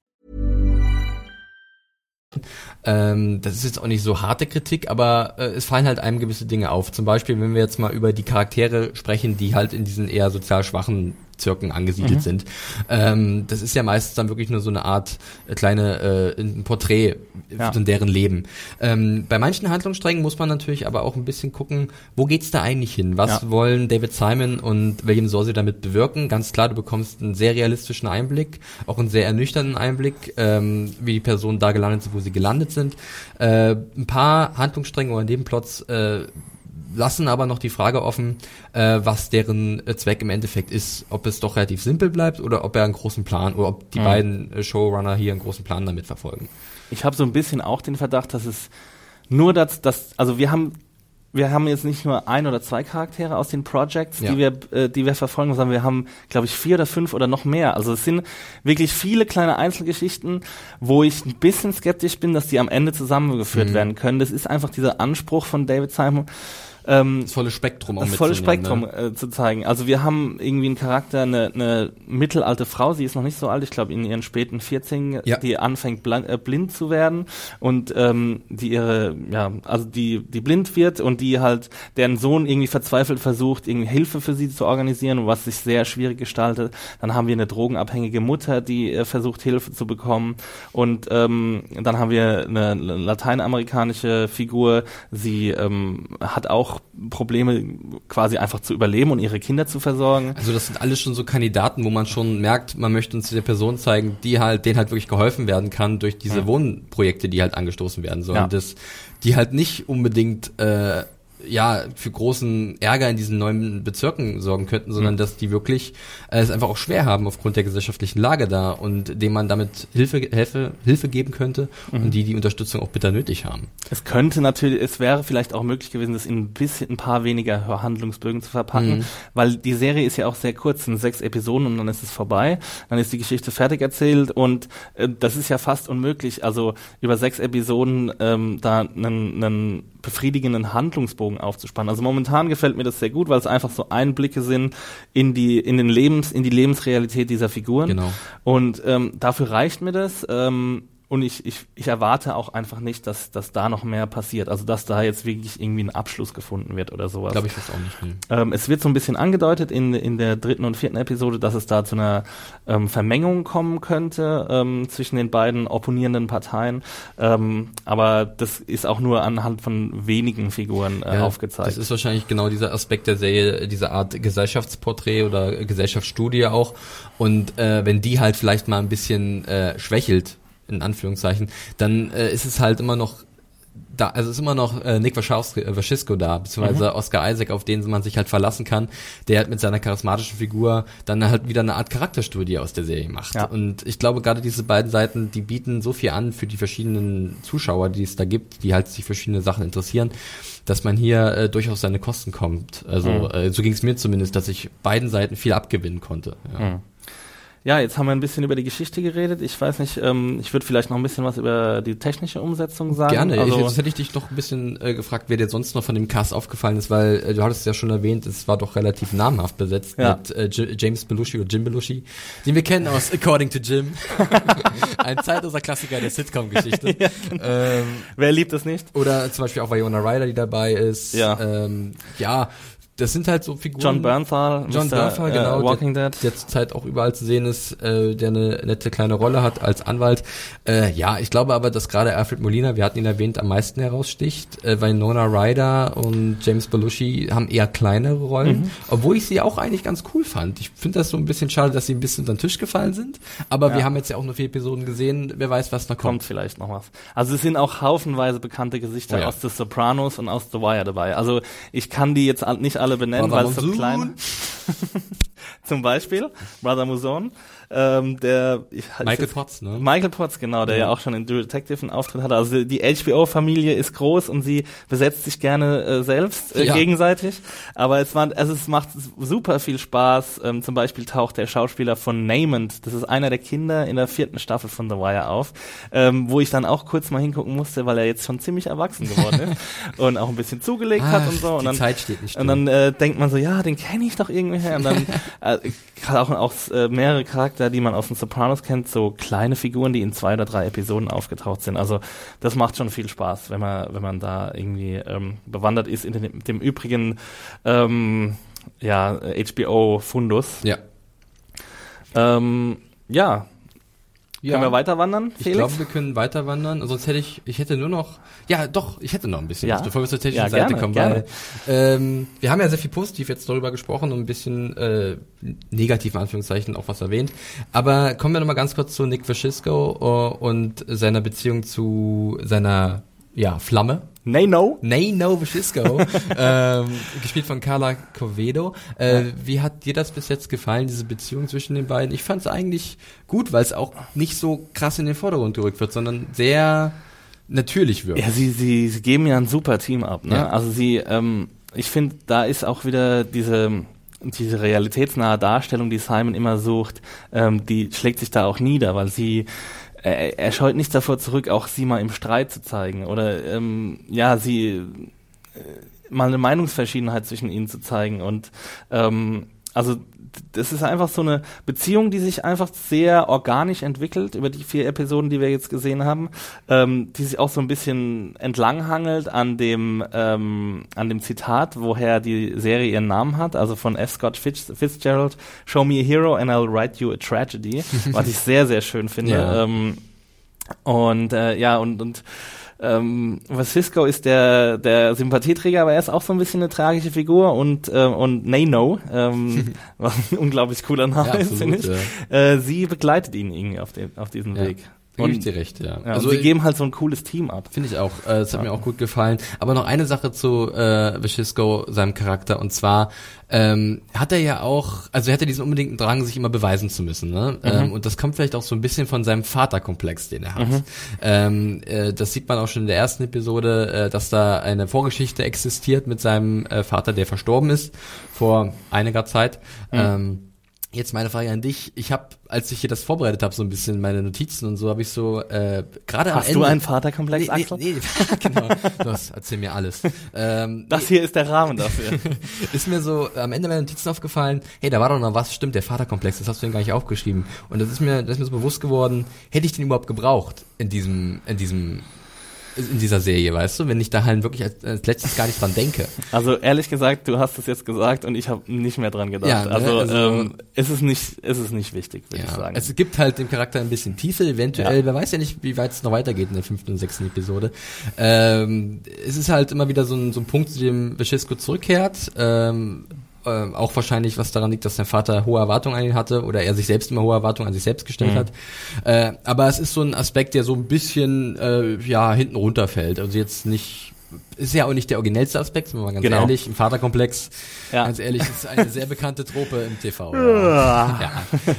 Ähm, das ist jetzt auch nicht so harte Kritik, aber äh, es fallen halt einem gewisse Dinge auf. Zum Beispiel, wenn wir jetzt mal über die Charaktere sprechen, die halt in diesen eher sozial schwachen Bezirken angesiedelt mhm. sind. Ähm, das ist ja meistens dann wirklich nur so eine Art äh, kleine äh, ein Porträt ja. von deren Leben. Ähm, bei manchen Handlungssträngen muss man natürlich aber auch ein bisschen gucken, wo geht's da eigentlich hin? Was ja. wollen David Simon und William Sorsi damit bewirken? Ganz klar, du bekommst einen sehr realistischen Einblick, auch einen sehr ernüchternden Einblick, ähm, wie die Personen da gelandet sind, wo sie gelandet sind. Äh, ein paar Handlungsstränge oder Nebenplots äh, lassen aber noch die Frage offen, äh, was deren äh, Zweck im Endeffekt ist, ob es doch relativ simpel bleibt oder ob er einen großen Plan oder ob die mhm. beiden äh, Showrunner hier einen großen Plan damit verfolgen. Ich habe so ein bisschen auch den Verdacht, dass es nur das, das also wir haben wir haben jetzt nicht nur ein oder zwei Charaktere aus den Projects, ja. die wir, äh, die wir verfolgen, sondern wir haben, glaube ich, vier oder fünf oder noch mehr. Also es sind wirklich viele kleine Einzelgeschichten, wo ich ein bisschen skeptisch bin, dass die am Ende zusammengeführt mhm. werden können. Das ist einfach dieser Anspruch von David Simon ähm, das volle Spektrum Das volle Spektrum ne? äh, zu zeigen. Also wir haben irgendwie einen Charakter, eine, eine mittelalte Frau, sie ist noch nicht so alt, ich glaube in ihren späten 14, ja. die anfängt blind, äh, blind zu werden und ähm, die ihre, ja, also die, die blind wird und die halt, deren Sohn irgendwie verzweifelt versucht, irgendwie Hilfe für sie zu organisieren, was sich sehr schwierig gestaltet. Dann haben wir eine drogenabhängige Mutter, die äh, versucht, Hilfe zu bekommen. Und ähm, dann haben wir eine lateinamerikanische Figur, sie ähm, hat auch auch Probleme quasi einfach zu überleben und ihre Kinder zu versorgen. Also das sind alles schon so Kandidaten, wo man schon merkt, man möchte uns der Person zeigen, die halt, denen halt wirklich geholfen werden kann durch diese ja. Wohnprojekte, die halt angestoßen werden sollen. Ja. Das, die halt nicht unbedingt äh, ja für großen Ärger in diesen neuen Bezirken sorgen könnten, sondern mhm. dass die wirklich äh, es einfach auch schwer haben aufgrund der gesellschaftlichen Lage da und dem man damit Hilfe Hilfe Hilfe geben könnte mhm. und die die Unterstützung auch bitter nötig haben. Es könnte natürlich, es wäre vielleicht auch möglich gewesen, das in ein bisschen ein paar weniger Handlungsbögen zu verpacken, mhm. weil die Serie ist ja auch sehr kurz, sind sechs Episoden und dann ist es vorbei, dann ist die Geschichte fertig erzählt und äh, das ist ja fast unmöglich, also über sechs Episoden ähm, da einen, einen befriedigenden Handlungsbogen aufzuspannen. Also momentan gefällt mir das sehr gut, weil es einfach so Einblicke sind in die in den Lebens in die Lebensrealität dieser Figuren. Genau. Und ähm, dafür reicht mir das. Ähm, und ich, ich, ich erwarte auch einfach nicht, dass, dass da noch mehr passiert. Also dass da jetzt wirklich irgendwie ein Abschluss gefunden wird oder sowas. Glaube ich das auch nicht. Nee. Ähm, es wird so ein bisschen angedeutet in, in der dritten und vierten Episode, dass es da zu einer ähm, Vermengung kommen könnte ähm, zwischen den beiden opponierenden Parteien. Ähm, aber das ist auch nur anhand von wenigen Figuren äh, ja, aufgezeigt. Das ist wahrscheinlich genau dieser Aspekt der Serie, diese Art Gesellschaftsporträt oder Gesellschaftsstudie auch. Und äh, wenn die halt vielleicht mal ein bisschen äh, schwächelt, in Anführungszeichen, dann äh, ist es halt immer noch da, also ist immer noch äh, Nick Waschisco äh, da, beziehungsweise mhm. Oscar Isaac, auf den man sich halt verlassen kann, der halt mit seiner charismatischen Figur dann halt wieder eine Art Charakterstudie aus der Serie macht. Ja. Und ich glaube, gerade diese beiden Seiten, die bieten so viel an für die verschiedenen Zuschauer, die es da gibt, die halt sich verschiedene Sachen interessieren, dass man hier äh, durchaus seine Kosten kommt. Also mhm. äh, so ging es mir zumindest, dass ich beiden Seiten viel abgewinnen konnte. Ja. Mhm. Ja, jetzt haben wir ein bisschen über die Geschichte geredet. Ich weiß nicht, ähm, ich würde vielleicht noch ein bisschen was über die technische Umsetzung sagen. Gerne. Also, ich, jetzt hätte ich dich noch ein bisschen äh, gefragt, wer dir sonst noch von dem Cast aufgefallen ist, weil äh, du hattest es ja schon erwähnt, es war doch relativ namhaft besetzt ja. mit äh, James Belushi oder Jim Belushi, den wir kennen aus According to Jim. ein zeitloser Klassiker der Sitcom-Geschichte. ja, genau. ähm, wer liebt es nicht? Oder zum Beispiel auch Viola Ryder, die dabei ist. Ja. Ähm, ja, das sind halt so Figuren. John Bernthal, John Mr. Bernthal, genau, uh, Walking der, Dead. der zurzeit auch überall zu sehen ist, äh, der eine nette kleine Rolle hat als Anwalt. Äh, ja, ich glaube aber, dass gerade Alfred Molina, wir hatten ihn erwähnt, am meisten heraussticht, äh, weil Nona Ryder und James Belushi haben eher kleinere Rollen, mhm. obwohl ich sie auch eigentlich ganz cool fand. Ich finde das so ein bisschen schade, dass sie ein bisschen unter den Tisch gefallen sind, aber ja. wir haben jetzt ja auch nur vier Episoden gesehen, wer weiß, was noch kommt. Kommt vielleicht noch was. Also es sind auch haufenweise bekannte Gesichter oh ja. aus The Sopranos und aus The Wire dabei. Also ich kann die jetzt nicht alle benennen, weil es so klein Zum Beispiel Brother Muson ähm, der ich, Michael Potts, ne? Michael Potts, genau, der ja, ja auch schon in True Detective einen Auftritt hatte. Also die HBO-Familie ist groß und sie besetzt sich gerne äh, selbst äh, ja. gegenseitig. Aber es war, also es macht super viel Spaß. Ähm, zum Beispiel taucht der Schauspieler von Namond, das ist einer der Kinder in der vierten Staffel von The Wire auf, ähm, wo ich dann auch kurz mal hingucken musste, weil er jetzt schon ziemlich erwachsen geworden ist und auch ein bisschen zugelegt Ach, hat und so. Und dann, Zeit steht nicht und dann äh, denkt man so, ja, den kenne ich doch irgendwie her. Und dann äh, auch, auch äh, mehrere Charakter die man aus den Sopranos kennt, so kleine Figuren, die in zwei oder drei Episoden aufgetaucht sind. Also das macht schon viel Spaß, wenn man, wenn man da irgendwie ähm, bewandert ist in dem, dem übrigen ähm, ja, HBO-Fundus. Ja. Ähm, ja. Ja. Können wir weiter wandern, Ich Felix? glaube, wir können weiter wandern. Sonst hätte ich, ich hätte nur noch, ja, doch, ich hätte noch ein bisschen, Ja. was, bevor wir zur technischen Ja, Seite gerne, kommen, gerne. weil ähm, wir haben ja sehr viel positiv jetzt darüber gesprochen und ein bisschen äh, negativ in Anführungszeichen auch was erwähnt. Aber kommen wir noch mal ganz kurz zu Nick Vashisco äh, und seiner Beziehung zu seiner ja Flamme. Nay, no. Nay No Vashisco, ähm, gespielt von Carla Covedo. Äh, Wie hat dir das bis jetzt gefallen, diese Beziehung zwischen den beiden? Ich fand es eigentlich gut, weil es auch nicht so krass in den Vordergrund gerückt wird, sondern sehr natürlich wirkt. Ja, sie, sie, sie geben ja ein super Team ab. Ne? Ja. Also sie, ähm, ich finde, da ist auch wieder diese diese realitätsnahe Darstellung, die Simon immer sucht, ähm, die schlägt sich da auch nieder, weil sie äh, er scheut nicht davor zurück, auch sie mal im Streit zu zeigen oder ähm, ja, sie äh, mal eine Meinungsverschiedenheit zwischen ihnen zu zeigen und ähm, also das ist einfach so eine Beziehung, die sich einfach sehr organisch entwickelt über die vier Episoden, die wir jetzt gesehen haben, ähm, die sich auch so ein bisschen entlanghangelt an dem ähm, an dem Zitat, woher die Serie ihren Namen hat, also von F. Scott Fitz, Fitzgerald, "Show me a hero and I'll write you a tragedy", was ich sehr sehr schön finde. Ja. Ähm, und äh, ja und und ähm, Vasisco ist der, der Sympathieträger, aber er ist auch so ein bisschen eine tragische Figur und, äh, und Nano, ähm, was ein unglaublich cooler Name Ja, ist, finde absolut, ich, äh, sie begleitet ihn irgendwie auf, den, auf diesem Ja. Weg. Da gebe ich dir recht, ja. ja, also sie ich- geben halt so ein cooles Team ab. Finde ich auch. Äh, das hat mir auch gut gefallen. Aber noch eine Sache zu äh, Vashisco, seinem Charakter. Und zwar ähm, hat er ja auch, also er hat ja diesen unbedingten Drang, sich immer beweisen zu müssen. Ne? Ähm, und das kommt vielleicht auch so ein bisschen von seinem Vaterkomplex, den er hat. Ähm, äh, das sieht man auch schon in der ersten Episode, äh, dass da eine Vorgeschichte existiert mit seinem äh, Vater, der verstorben ist vor einiger Zeit. Ähm, Jetzt meine Frage an dich. Ich habe, als ich hier das vorbereitet habe, so ein bisschen meine Notizen und so, habe ich so äh, gerade am Hast Ende. du einen Vaterkomplex, Nee, Axel? nee, nee, genau. Das erzähl mir alles. Ähm, Das hier ist der Rahmen dafür. ist mir so am Ende meiner Notizen aufgefallen, hey, da war doch noch was, stimmt, der Vaterkomplex, das hast du denn gar nicht aufgeschrieben. Und das ist mir, das ist mir so bewusst geworden, hätte ich den überhaupt gebraucht in diesem, in diesem, in dieser Serie, weißt du, wenn ich da halt wirklich als, als letztes gar nicht dran denke. Also ehrlich gesagt, du hast es jetzt gesagt und ich habe nicht mehr dran gedacht. Ja, ne, also also- ähm, ist es nicht, ist es nicht wichtig, würde ich sagen. Es gibt halt dem Charakter ein bisschen Tiefe, eventuell, Ja. wer weiß ja nicht, wie weit es noch weitergeht in der fünften und sechsten Episode. Ähm, es ist halt immer wieder so ein, so ein Punkt, zu dem Vashisco zurückkehrt. Ähm, ähm, auch wahrscheinlich, was daran liegt, dass sein Vater hohe Erwartungen an ihn hatte oder er sich selbst immer hohe Erwartungen an sich selbst gestellt Mhm. hat. Äh, aber es ist so ein Aspekt, der so ein bisschen äh, ja hinten runterfällt. Also jetzt nicht ist ja auch nicht der originellste Aspekt, sind wir mal ganz Genau. ehrlich. Im Vaterkomplex, Ja. ganz ehrlich, ist eine sehr bekannte Trope im TV. Ja. ja.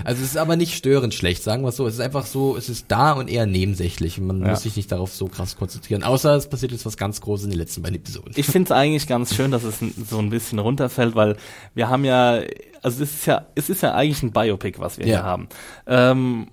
Also es ist aber nicht störend schlecht, sagen wir es so. Es ist einfach so, es ist da und eher nebensächlich. Und man Ja. muss sich nicht darauf so krass konzentrieren. Außer es passiert jetzt was ganz Großes in den letzten beiden Episoden. Ich finde es eigentlich ganz schön, dass es so ein bisschen runterfällt, weil wir haben ja, also es ist ja, es ist ja eigentlich ein Biopic, was wir hier haben. Ähm,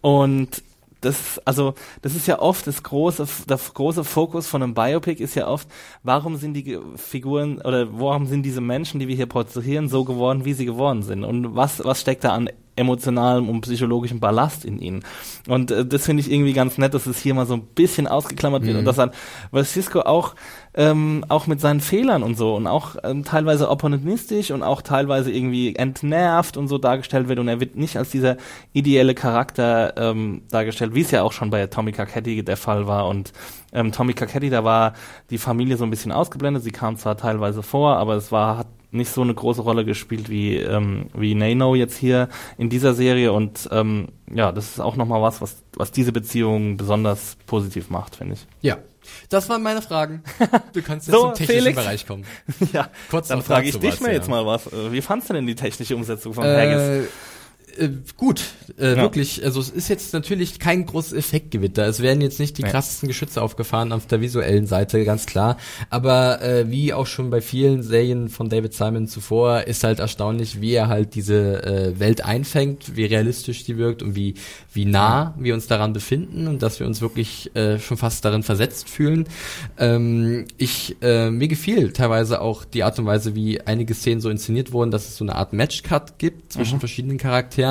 und das, also, das ist ja oft das große, der große Fokus von einem Biopic ist ja oft, warum sind die Figuren oder warum sind diese Menschen, die wir hier porträtieren, so geworden, wie sie geworden sind? Und was, was steckt da an emotionalem und psychologischem Ballast in ihnen? Und äh, das finde ich irgendwie ganz nett, dass es hier mal so ein bisschen ausgeklammert wird und dass dann, weil Cisco auch, ähm, auch mit seinen Fehlern und so und auch ähm, teilweise opportunistisch und auch teilweise irgendwie entnervt und so dargestellt wird und er wird nicht als dieser ideelle Charakter ähm, dargestellt, wie es ja auch schon bei Tommy Carcetti der Fall war und ähm, Tommy Carcetti, da war die Familie so ein bisschen ausgeblendet, sie kam zwar teilweise vor, aber es war, hat nicht so eine große Rolle gespielt wie, ähm, wie Nano jetzt hier in dieser Serie und ähm, ja, das ist auch nochmal was, was, was diese Beziehung besonders positiv macht, finde ich. Ja. Das waren meine Fragen. Du kannst jetzt So, zum technischen Felix. Bereich kommen. Ja, Kurz dann frage ich dich mal ja. jetzt mal was. Äh, Wie fandst du denn die technische Umsetzung von Haggis? Äh, gut, äh, Ja. wirklich. Also es ist jetzt natürlich kein großes Effektgewitter. Es werden jetzt nicht die Nee. krassesten Geschütze aufgefahren auf der visuellen Seite, ganz klar. Aber äh, wie auch schon bei vielen Serien von David Simon zuvor, ist halt erstaunlich, wie er halt diese äh, Welt einfängt, wie realistisch die wirkt und wie wie nah wir uns daran befinden und dass wir uns wirklich äh, schon fast darin versetzt fühlen. Ähm, ich äh, mir gefiel teilweise auch die Art und Weise, wie einige Szenen so inszeniert wurden, dass es so eine Art Matchcut gibt zwischen verschiedenen Charakteren,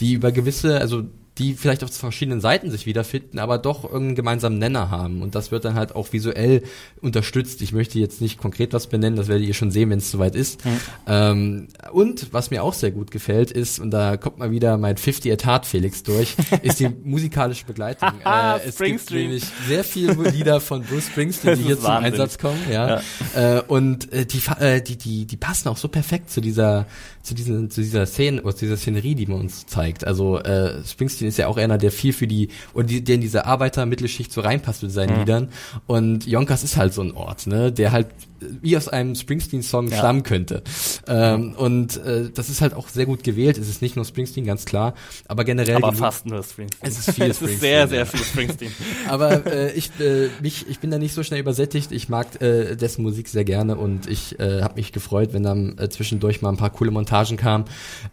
die über gewisse, also die vielleicht auf verschiedenen Seiten sich wiederfinden, aber doch irgendeinen gemeinsamen Nenner haben. Und das wird dann halt auch visuell unterstützt. Ich möchte jetzt nicht konkret was benennen, das werdet ihr schon sehen, wenn es soweit ist. Mhm. Ähm, und was mir auch sehr gut gefällt ist, und da kommt mal wieder mein 50 Etat Felix durch, ist die musikalische Begleitung. äh, es gibt nämlich sehr viele Lieder von Bruce Springsteen, die hier zum Wahnsinn. Einsatz kommen. Ja. ja. Äh, und äh, die, äh, die, die, die passen auch so perfekt zu dieser, zu diesen, zu dieser Szene, zu dieser Szenerie, die man uns zeigt. Also äh, Springsteen ist ja auch einer, der viel für die, oder die, der in diese Arbeiter-Mittelschicht so reinpasst mit seinen mhm. Liedern. Und Yonkers ist halt so ein Ort, ne, der halt wie aus einem Springsteen-Song ja. stammen könnte. Ähm, und äh, das ist halt auch sehr gut gewählt. Es ist nicht nur Springsteen, ganz klar, aber generell. Aber fast nur Springsteen. Es ist viel es Springsteen. Ist sehr, sehr viel Springsteen. aber äh, ich, äh, mich, ich bin da nicht so schnell übersättigt. Ich mag äh, dessen Musik sehr gerne und ich äh, habe mich gefreut, wenn dann äh, zwischendurch mal ein paar coole Montagen kamen,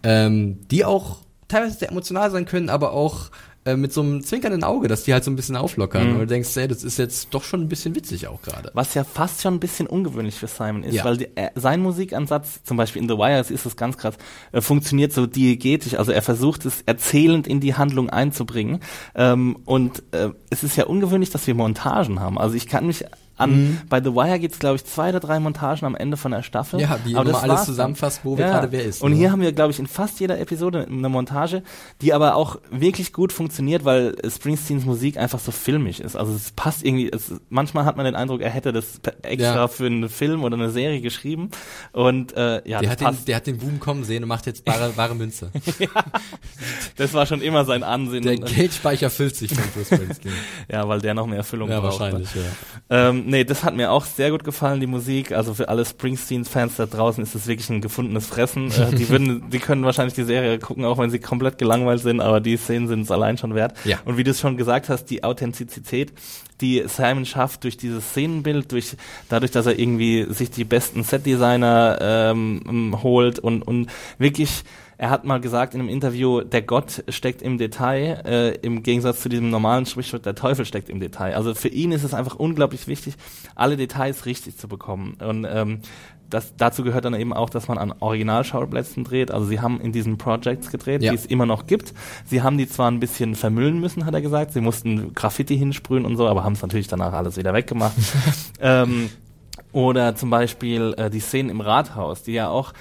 ähm, die auch teilweise sehr emotional sein können, aber auch äh, mit so einem zwinkernden Auge, dass die halt so ein bisschen auflockern. Mhm. Und du denkst, ey, das ist jetzt doch schon ein bisschen witzig auch gerade. Was ja fast schon ein bisschen ungewöhnlich für Simon ist, ja. weil die, äh, sein Musikansatz, zum Beispiel in The Wire ist es ganz krass, äh, funktioniert so diegetisch. Also er versucht es erzählend in die Handlung einzubringen. Ähm, und äh, es ist ja ungewöhnlich, dass wir Montagen haben. Also ich kann mich an, mhm. Bei The Wire gibt's glaube ich, zwei oder drei Montagen am Ende von der Staffel. Ja, die aber alles zusammenfasst, wo ja. gerade wer ist. Und ne? hier haben wir, glaube ich, in fast jeder Episode eine Montage, die aber auch wirklich gut funktioniert, weil Springsteens Musik einfach so filmisch ist. Also es passt irgendwie, es, manchmal hat man den Eindruck, er hätte das extra ja. für einen Film oder eine Serie geschrieben. Und äh, ja, der hat, den, der hat den Boom kommen sehen und macht jetzt bare, bare Münze. ja, das war schon immer sein Ansehen. Der Geldspeicher füllt sich von Bruce Springsteen. ja, weil der noch mehr Erfüllung ja, braucht. Wahrscheinlich, ja. Ähm, nee, das hat mir auch sehr gut gefallen, die Musik. Also für alle Springsteen-Fans da draußen ist es wirklich ein gefundenes Fressen. Äh, die würden, die können wahrscheinlich die Serie gucken, auch wenn sie komplett gelangweilt sind, aber die Szenen sind es allein schon wert. Ja. Und wie du es schon gesagt hast, die Authentizität, die Simon schafft durch dieses Szenenbild, durch dadurch, dass er irgendwie sich die besten Set-Designer ähm, holt und, und wirklich er hat mal gesagt in einem Interview, der Gott steckt im Detail, äh, im Gegensatz zu diesem normalen Sprichwort, der Teufel steckt im Detail. Also für ihn ist es einfach unglaublich wichtig, alle Details richtig zu bekommen. Und ähm, das, dazu gehört dann eben auch, dass man an Originalschauplätzen dreht. Also sie haben in diesen Projects gedreht, ja. die es immer noch gibt. Sie haben die zwar ein bisschen vermüllen müssen, hat er gesagt. Sie mussten Graffiti hinsprühen und so, aber haben es natürlich danach alles wieder weggemacht. ähm, oder zum Beispiel äh, die Szenen im Rathaus, die ja auch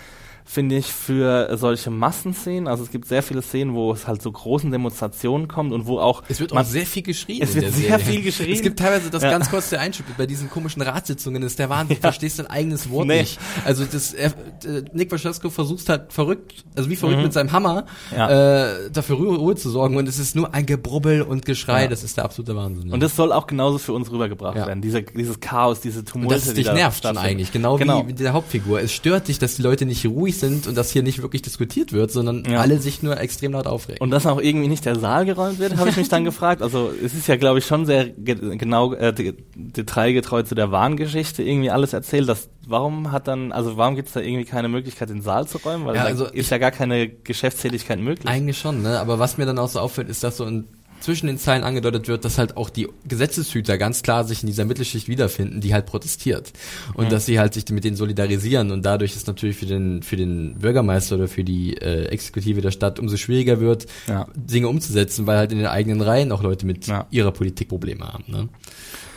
finde ich, für solche Massenszenen. Also es gibt sehr viele Szenen, wo es halt zu großen Demonstrationen kommt und wo auch. Es wird auch sehr viel geschrieben. Es wird sehr Serie. viel geschrieben. Es gibt teilweise das ja. ganz kurz der Einschub bei diesen komischen Ratssitzungen ist der Wahnsinn. Du ja. verstehst dein eigenes Wort nee. nicht. Also das, er, äh, Nick Waschewski versucht halt verrückt, also wie verrückt mhm. mit seinem Hammer, ja. äh, dafür Ruhe, Ruhe, zu sorgen und es ist nur ein Gebrubbel und Geschrei. Das ist der absolute Wahnsinn. Und das soll auch genauso für uns rübergebracht werden. Diese, dieses Chaos, diese Tumulte. Und das dich nervt schon eigentlich, genau, genau. wie mit der Hauptfigur. Es stört dich, dass die Leute nicht ruhig sind und dass hier nicht wirklich diskutiert wird, sondern ja. alle sich nur extrem laut aufregen. Und dass auch irgendwie nicht der Saal geräumt wird, habe ich mich dann gefragt. Also es ist ja, glaube ich, schon sehr ge genau äh, detailgetreu zu der Warngeschichte irgendwie alles erzählt. Dass, warum hat dann, also warum gibt es da irgendwie keine Möglichkeit, den Saal zu räumen? Weil ja, also ist ja gar keine Geschäftstätigkeit möglich. Eigentlich schon, ne? Aber was mir dann auch so auffällt, ist, dass so ein zwischen den Zeilen angedeutet wird, dass halt auch die Gesetzeshüter ganz klar sich in dieser Mittelschicht wiederfinden, die halt protestiert. Und mhm. dass sie halt sich mit denen solidarisieren und dadurch ist natürlich für den, für den Bürgermeister oder für die äh, Exekutive der Stadt umso schwieriger wird, ja. Dinge umzusetzen, weil halt in den eigenen Reihen auch Leute mit ja. ihrer Politik Probleme haben. Ne?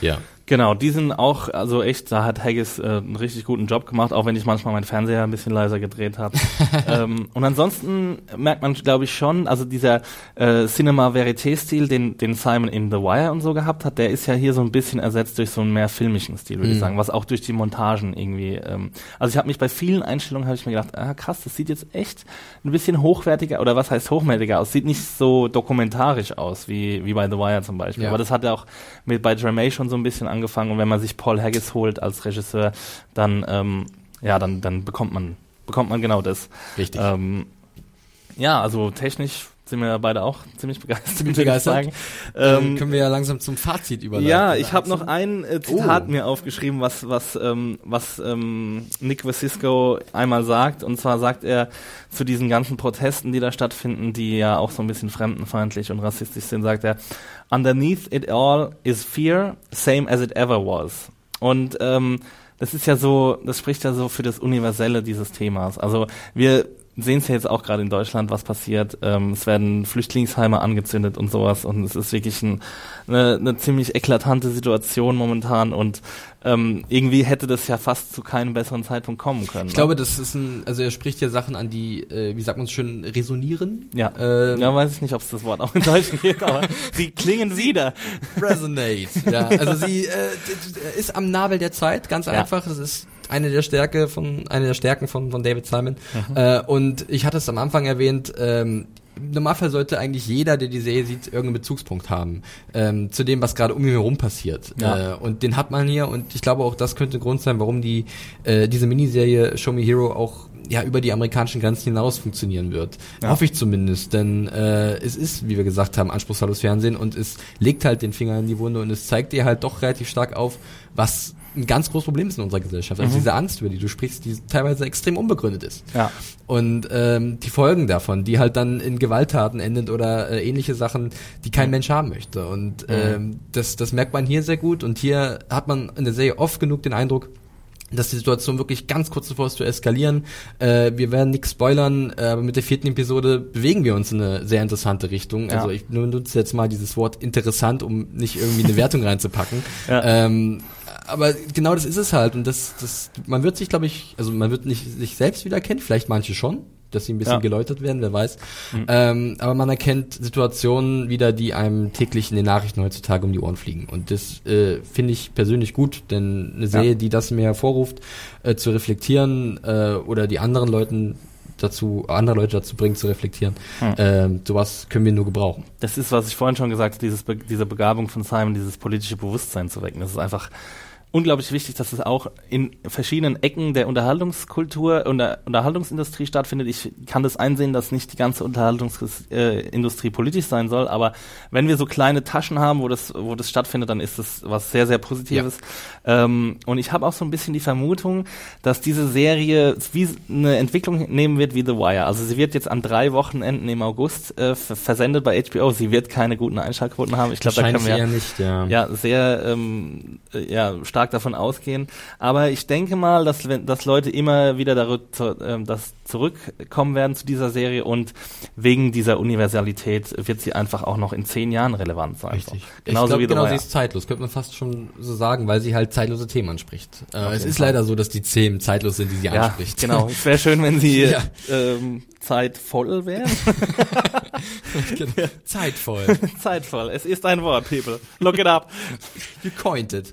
Ja. Genau, die sind auch, also echt, da hat Haggis äh, einen richtig guten Job gemacht, auch wenn ich manchmal meinen Fernseher ein bisschen leiser gedreht habe. ähm, und ansonsten merkt man, glaube ich, schon, also dieser äh, Cinema Verité-Stil, den, den Simon in The Wire und so gehabt hat, der ist ja hier so ein bisschen ersetzt durch so einen mehr filmischen Stil, würde mm. ich mhm. sagen, was auch durch die Montagen irgendwie. Ähm, also ich habe mich bei vielen Einstellungen habe ich mir gedacht, ah krass, das sieht jetzt echt ein bisschen hochwertiger oder was heißt hochwertiger aus? Sieht nicht so dokumentarisch aus wie wie bei The Wire zum Beispiel. Ja. Aber das hat ja auch mit bei Drame schon so ein bisschen angefangen und wenn man sich Paul Haggis holt als Regisseur, dann ähm, ja, dann dann bekommt man bekommt man genau das. Richtig. Ähm, ja, also technisch sind wir beide auch ziemlich begeistert. Ziemlich begeistert. Ähm, können wir ja langsam zum Fazit überleiten. Ja, ich habe noch ein äh, Zitat oh. mir aufgeschrieben, was was ähm, was ähm, Nick Vasisco einmal sagt. Und zwar sagt er zu diesen ganzen Protesten, die da stattfinden, die ja auch so ein bisschen fremdenfeindlich und rassistisch sind, sagt er: Underneath it all is fear, same as it ever was. Und ähm, das ist ja so, das spricht ja so für das Universelle dieses Themas. Also wir sehen es ja jetzt auch gerade in Deutschland, was passiert. Ähm, es werden Flüchtlingsheime angezündet und sowas und es ist wirklich ein, eine, eine ziemlich eklatante Situation momentan und ähm, irgendwie hätte das ja fast zu keinem besseren Zeitpunkt kommen können. Ich ne? glaube, das ist ein, also er spricht ja Sachen an, die, äh, wie sagt man es schön, resonieren. Ja. Ähm, ja, weiß ich nicht, ob es das Wort auch in Deutsch gibt, aber sie klingen wieder. Resonate. ja, also sie äh, ist am Nabel der Zeit, ganz ja. einfach. Das ist eine der Stärke von eine der Stärken von von David Simon mhm. äh, und ich hatte es am Anfang erwähnt ähm, im Normalfall sollte eigentlich jeder, der die Serie sieht, irgendeinen Bezugspunkt haben ähm, zu dem, was gerade um ihn herum passiert. Ja. Äh, und den hat man hier und ich glaube auch, das könnte ein Grund sein, warum die äh, diese Miniserie Show Me Hero auch ja über die amerikanischen Grenzen hinaus funktionieren wird. Ja. Hoffe ich zumindest, denn äh, es ist, wie wir gesagt haben, anspruchsvolles Fernsehen und es legt halt den Finger in die Wunde und es zeigt dir halt doch relativ stark auf, was ein ganz großes Problem ist in unserer Gesellschaft. Also mhm. diese Angst, über die du sprichst, die teilweise extrem unbegründet ist. Ja. Und ähm, die Folgen davon, die halt dann in Gewalttaten endet oder äh, ähnliche Sachen, die kein mhm. Mensch haben möchte. Und mhm. ähm, das, das merkt man hier sehr gut. Und hier hat man in der Serie oft genug den Eindruck, dass die Situation wirklich ganz kurz davor ist zu eskalieren. Äh, wir werden nichts spoilern, äh, aber mit der vierten Episode bewegen wir uns in eine sehr interessante Richtung. Ja. Also ich nutze jetzt mal dieses Wort interessant, um nicht irgendwie eine Wertung reinzupacken. Ja. Ähm, aber genau das ist es halt und das, das, man wird sich, glaube ich, also man wird nicht sich selbst wiedererkennen, vielleicht manche schon, dass sie ein bisschen ja. geläutert werden, wer weiß. Mhm. Ähm, aber man erkennt Situationen wieder, die einem täglich in den Nachrichten heutzutage um die Ohren fliegen. Und das äh, finde ich persönlich gut, denn eine Serie, ja. die das mir hervorruft, äh, zu reflektieren äh, oder die anderen Leuten dazu, andere Leute dazu bringt, zu reflektieren. Hm. Ähm, sowas können wir nur gebrauchen. Das ist, was ich vorhin schon gesagt habe, dieses Be diese Begabung von Simon, dieses politische Bewusstsein zu wecken. Das ist einfach unglaublich wichtig, dass es auch in verschiedenen Ecken der Unterhaltungskultur und der Unterhaltungsindustrie stattfindet. Ich kann das einsehen, dass nicht die ganze Unterhaltungsindustrie äh, politisch sein soll, aber wenn wir so kleine Taschen haben, wo das, wo das stattfindet, dann ist das was sehr, sehr Positives. Ja. Ähm, und ich habe auch so ein bisschen die Vermutung, dass diese Serie wie eine Entwicklung nehmen wird wie The Wire. Also sie wird jetzt an drei Wochenenden im August äh, versendet bei HBO. Sie wird keine guten Einschaltquoten haben. Ich glaube, da können wir nicht, ja. ja sehr ähm, ja, stark davon ausgehen. Aber ich denke mal, dass, wenn, dass Leute immer wieder darüber, äh, das zurückkommen werden zu dieser Serie und wegen dieser Universalität wird sie einfach auch noch in zehn Jahren relevant sein. Richtig. Genauso ich glaub, wie genau, sie ist zeitlos, könnte man fast schon so sagen, weil sie halt zeitlose Themen anspricht. Äh, es ist Fall. leider so, dass die Themen zeitlos sind, die sie ja, anspricht. Genau. Es wäre schön, wenn sie ja. ähm, zeitvoll wären. genau. Zeitvoll. zeitvoll. Es ist ein Wort, people. Look it up. You coined it.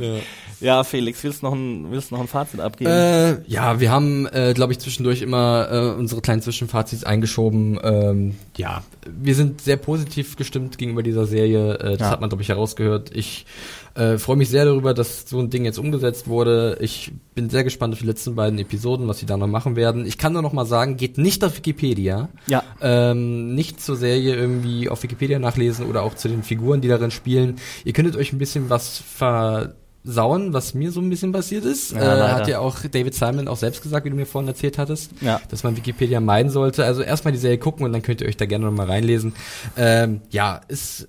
ja. Ja, Felix, willst du noch ein, willst du noch ein Fazit abgeben? Äh, ja, wir haben, äh, glaube ich, zwischendurch immer äh, unsere kleinen Zwischenfazits eingeschoben. Ähm, ja, wir sind sehr positiv gestimmt gegenüber dieser Serie. Äh, das ja. hat man, glaube ich, herausgehört. Ich äh, freue mich sehr darüber, dass so ein Ding jetzt umgesetzt wurde. Ich bin sehr gespannt auf die letzten beiden Episoden, was sie da noch machen werden. Ich kann nur noch mal sagen, geht nicht auf Wikipedia. Ja. Ähm, nicht zur Serie irgendwie auf Wikipedia nachlesen oder auch zu den Figuren, die darin spielen. Ihr könntet euch ein bisschen was ver sauen, was mir so ein bisschen passiert ist. Ja, äh, hat ja auch David Simon auch selbst gesagt, wie du mir vorhin erzählt hattest, ja. dass man Wikipedia meiden sollte. Also erstmal die Serie gucken und dann könnt ihr euch da gerne nochmal reinlesen. Ähm, ja, ist,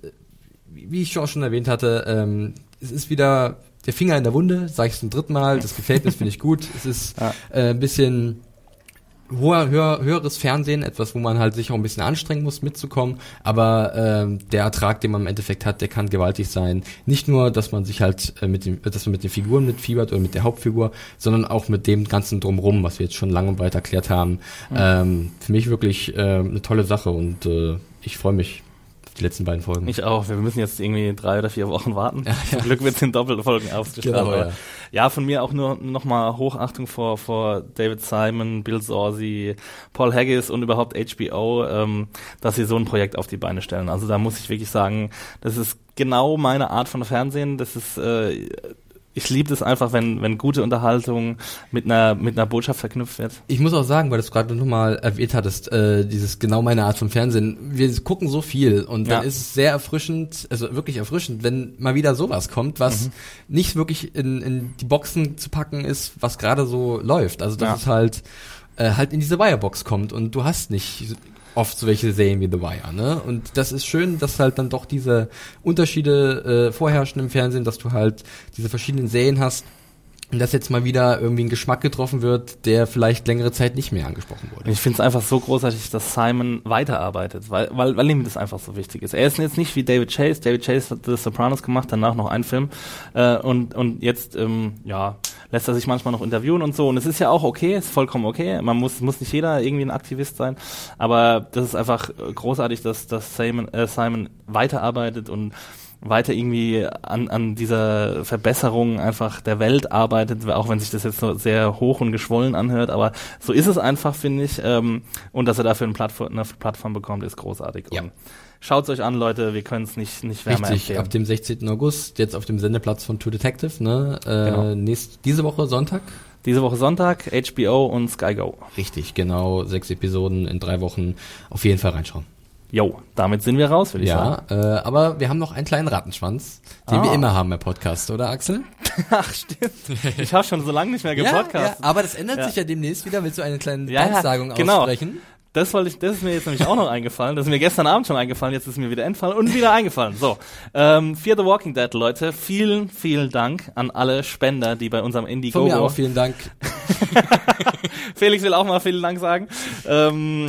wie ich auch schon erwähnt hatte, ähm, es ist wieder der Finger in der Wunde, sage ich zum dritten Mal. Das gefällt mir, finde ich gut. Es ist ja. äh, ein bisschen hoher, höher, höheres Fernsehen, etwas, wo man halt sich auch ein bisschen anstrengen muss, mitzukommen. Aber ähm, der Ertrag, den man im Endeffekt hat, der kann gewaltig sein. Nicht nur, dass man sich halt äh, mit dem, dass man mit den Figuren mitfiebert oder mit der Hauptfigur, sondern auch mit dem ganzen drumrum, was wir jetzt schon lange und breit erklärt haben. Mhm. Ähm, für mich wirklich äh, eine tolle Sache und äh, ich freue mich die letzten beiden Folgen. Ich auch. Wir müssen jetzt irgendwie drei oder vier Wochen warten. Ja, Zum ja. Glück wird es in Doppelfolgen ausgestrahlt. Genau, ja. ja, von mir auch nur nochmal Hochachtung vor, vor David Simon, Bill Sorsi, Paul Haggis und überhaupt HBO, ähm, dass sie so ein Projekt auf die Beine stellen. Also da muss ich wirklich sagen, das ist genau meine Art von Fernsehen. Das ist äh, ich liebe es einfach, wenn, wenn gute Unterhaltung mit einer, mit einer Botschaft verknüpft wird. Ich muss auch sagen, weil du es gerade nochmal erwähnt hattest, äh, dieses genau meine Art von Fernsehen. Wir gucken so viel und dann ja. ist es sehr erfrischend, also wirklich erfrischend, wenn mal wieder sowas kommt, was mhm. nicht wirklich in, in die Boxen zu packen ist, was gerade so läuft. Also dass ja. es halt äh, halt in diese Wirebox kommt und du hast nicht oft so welche Serien wie The Wire, ne? Und das ist schön, dass halt dann doch diese Unterschiede äh, vorherrschen im Fernsehen, dass du halt diese verschiedenen Serien hast, dass jetzt mal wieder irgendwie ein Geschmack getroffen wird, der vielleicht längere Zeit nicht mehr angesprochen wurde. Ich finde es einfach so großartig, dass Simon weiterarbeitet, weil, weil, weil ihm das einfach so wichtig ist. Er ist jetzt nicht wie David Chase. David Chase hat The Sopranos gemacht, danach noch einen Film äh, und, und jetzt ähm, ja, lässt er sich manchmal noch interviewen und so. Und es ist ja auch okay, ist vollkommen okay. Man muss, muss nicht jeder irgendwie ein Aktivist sein, aber das ist einfach großartig, dass, dass Simon, äh, Simon weiterarbeitet und weiter irgendwie an, an dieser Verbesserung einfach der Welt arbeitet, auch wenn sich das jetzt so sehr hoch und geschwollen anhört, aber so ist es einfach, finde ich. Ähm, und dass er dafür eine Plattform, eine Plattform bekommt, ist großartig. Ja. Schaut's euch an, Leute, wir können es nicht, nicht wärmer Richtig, empfehlen. ab dem 16. August, jetzt auf dem Sendeplatz von True Detective, ne? Äh, Genau. nächst, diese Woche Sonntag. Diese Woche Sonntag, HBO und Sky Go. Richtig, genau, sechs Episoden in drei Wochen. Auf jeden Fall reinschauen. Jo, damit sind wir raus, würde ich sagen. Ja, äh, aber wir haben noch einen kleinen Rattenschwanz, den Ah. wir immer haben im Podcast, oder Axel? Ach, stimmt. Ich habe schon so lange nicht mehr ja, gepodcastet. aber das ändert Ja. sich ja demnächst wieder. Willst du eine kleine Ja, ja, Danksagung genau. Das wollte ich, das ist mir jetzt nämlich auch noch eingefallen. Das ist mir gestern Abend schon eingefallen, jetzt ist mir wieder entfallen und wieder eingefallen. So, ähm, Fear the Walking Dead, Leute, vielen, vielen Dank an alle Spender, die bei unserem Von mir Indiegogo. auch vielen Dank. Felix will auch mal vielen Dank sagen, ähm,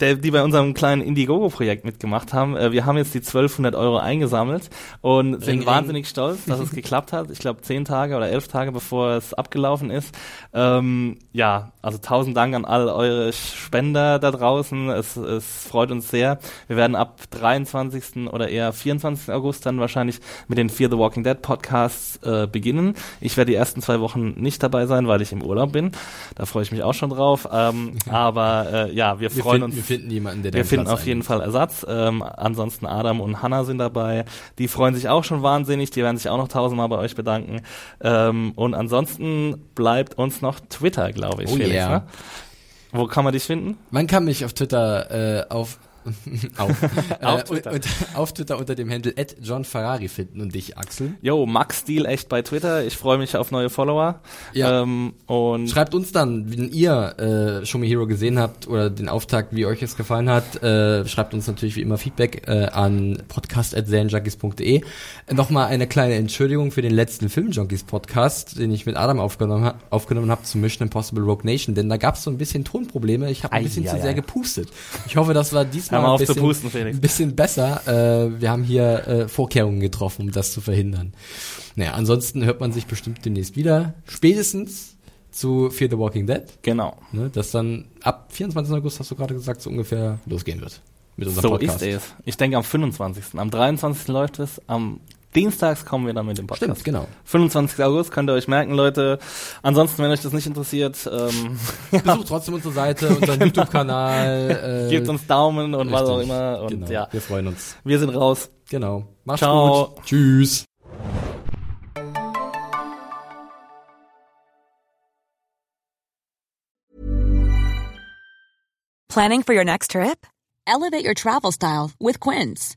der, die bei unserem kleinen Indiegogo-Projekt mitgemacht haben. Äh, wir haben jetzt die 1200 Euro eingesammelt und sind ring. wahnsinnig stolz, dass es geklappt hat. Ich glaube, zehn Tage oder elf Tage bevor es abgelaufen ist. Ähm, ja, also tausend Dank an all eure Spender da draußen. Es, es freut uns sehr. Wir werden ab 23. oder eher 24. August dann wahrscheinlich mit den Fear the Walking Dead Podcasts äh, beginnen. Ich werde die ersten zwei Wochen nicht dabei sein, weil ich im Urlaub bin. Da freue ich mich auch schon drauf. Ähm, aber äh, ja, wir, Wir, freuen finden, uns. wir finden jemanden, der Wir finden Platz auf jeden. Fall Ersatz. Ähm, ansonsten Adam und Hannah sind dabei. Die freuen sich auch schon wahnsinnig. Die werden sich auch noch tausendmal bei euch bedanken. Ähm, und ansonsten bleibt uns noch Twitter, glaube ich, Oh Felix. yeah. Ne? Wo kann man dich finden? Man kann mich auf Twitter äh, auf auf, Auf äh, Twitter. Und, auf Twitter unter dem Handle @johnferrari finden und dich Axel. Jo, Max Deal echt bei Twitter. Ich freue mich auf neue Follower. Ja. Ähm, und Schreibt uns dann, wenn ihr äh, Show Me Hero gesehen habt oder den Auftakt, wie euch es gefallen hat. Äh, schreibt uns natürlich wie immer Feedback äh, an podcast.serienjunkies.de. Äh, Nochmal eine kleine Entschuldigung für den letzten Filmjunkies Podcast, den ich mit Adam aufgenommen, ha aufgenommen habe zu Mission Impossible Rogue Nation, denn da gab es so ein bisschen Tonprobleme. Ich habe ein Ei, bisschen ei, zu sehr gepustet. Ich hoffe, das war diesmal Hör mal ein auf zu bisschen, pusten, Felix. ein bisschen besser. Äh, wir haben hier äh, Vorkehrungen getroffen, um das zu verhindern. Naja, ansonsten hört man sich bestimmt demnächst wieder. Spätestens zu Fear the Walking Dead, genau. ne, das dann ab 24. August, hast du gerade gesagt, so ungefähr losgehen wird. Mit unserem So Podcast. ist es. Ich denke am 25. Am 23. läuft es. Am Dienstags kommen wir dann mit dem Podcast. Stimmt, genau. 25. August könnt ihr euch merken, Leute. Ansonsten, wenn euch das nicht interessiert, ähm, Besucht trotzdem unsere Seite, unseren YouTube-Kanal. Äh, gebt uns Daumen und was auch richtig. immer. Und genau, ja, wir freuen uns. wir sind raus. Genau. Mach's Ciao. gut. Tschüss. Planning for your next trip? Elevate your travel style with Quince.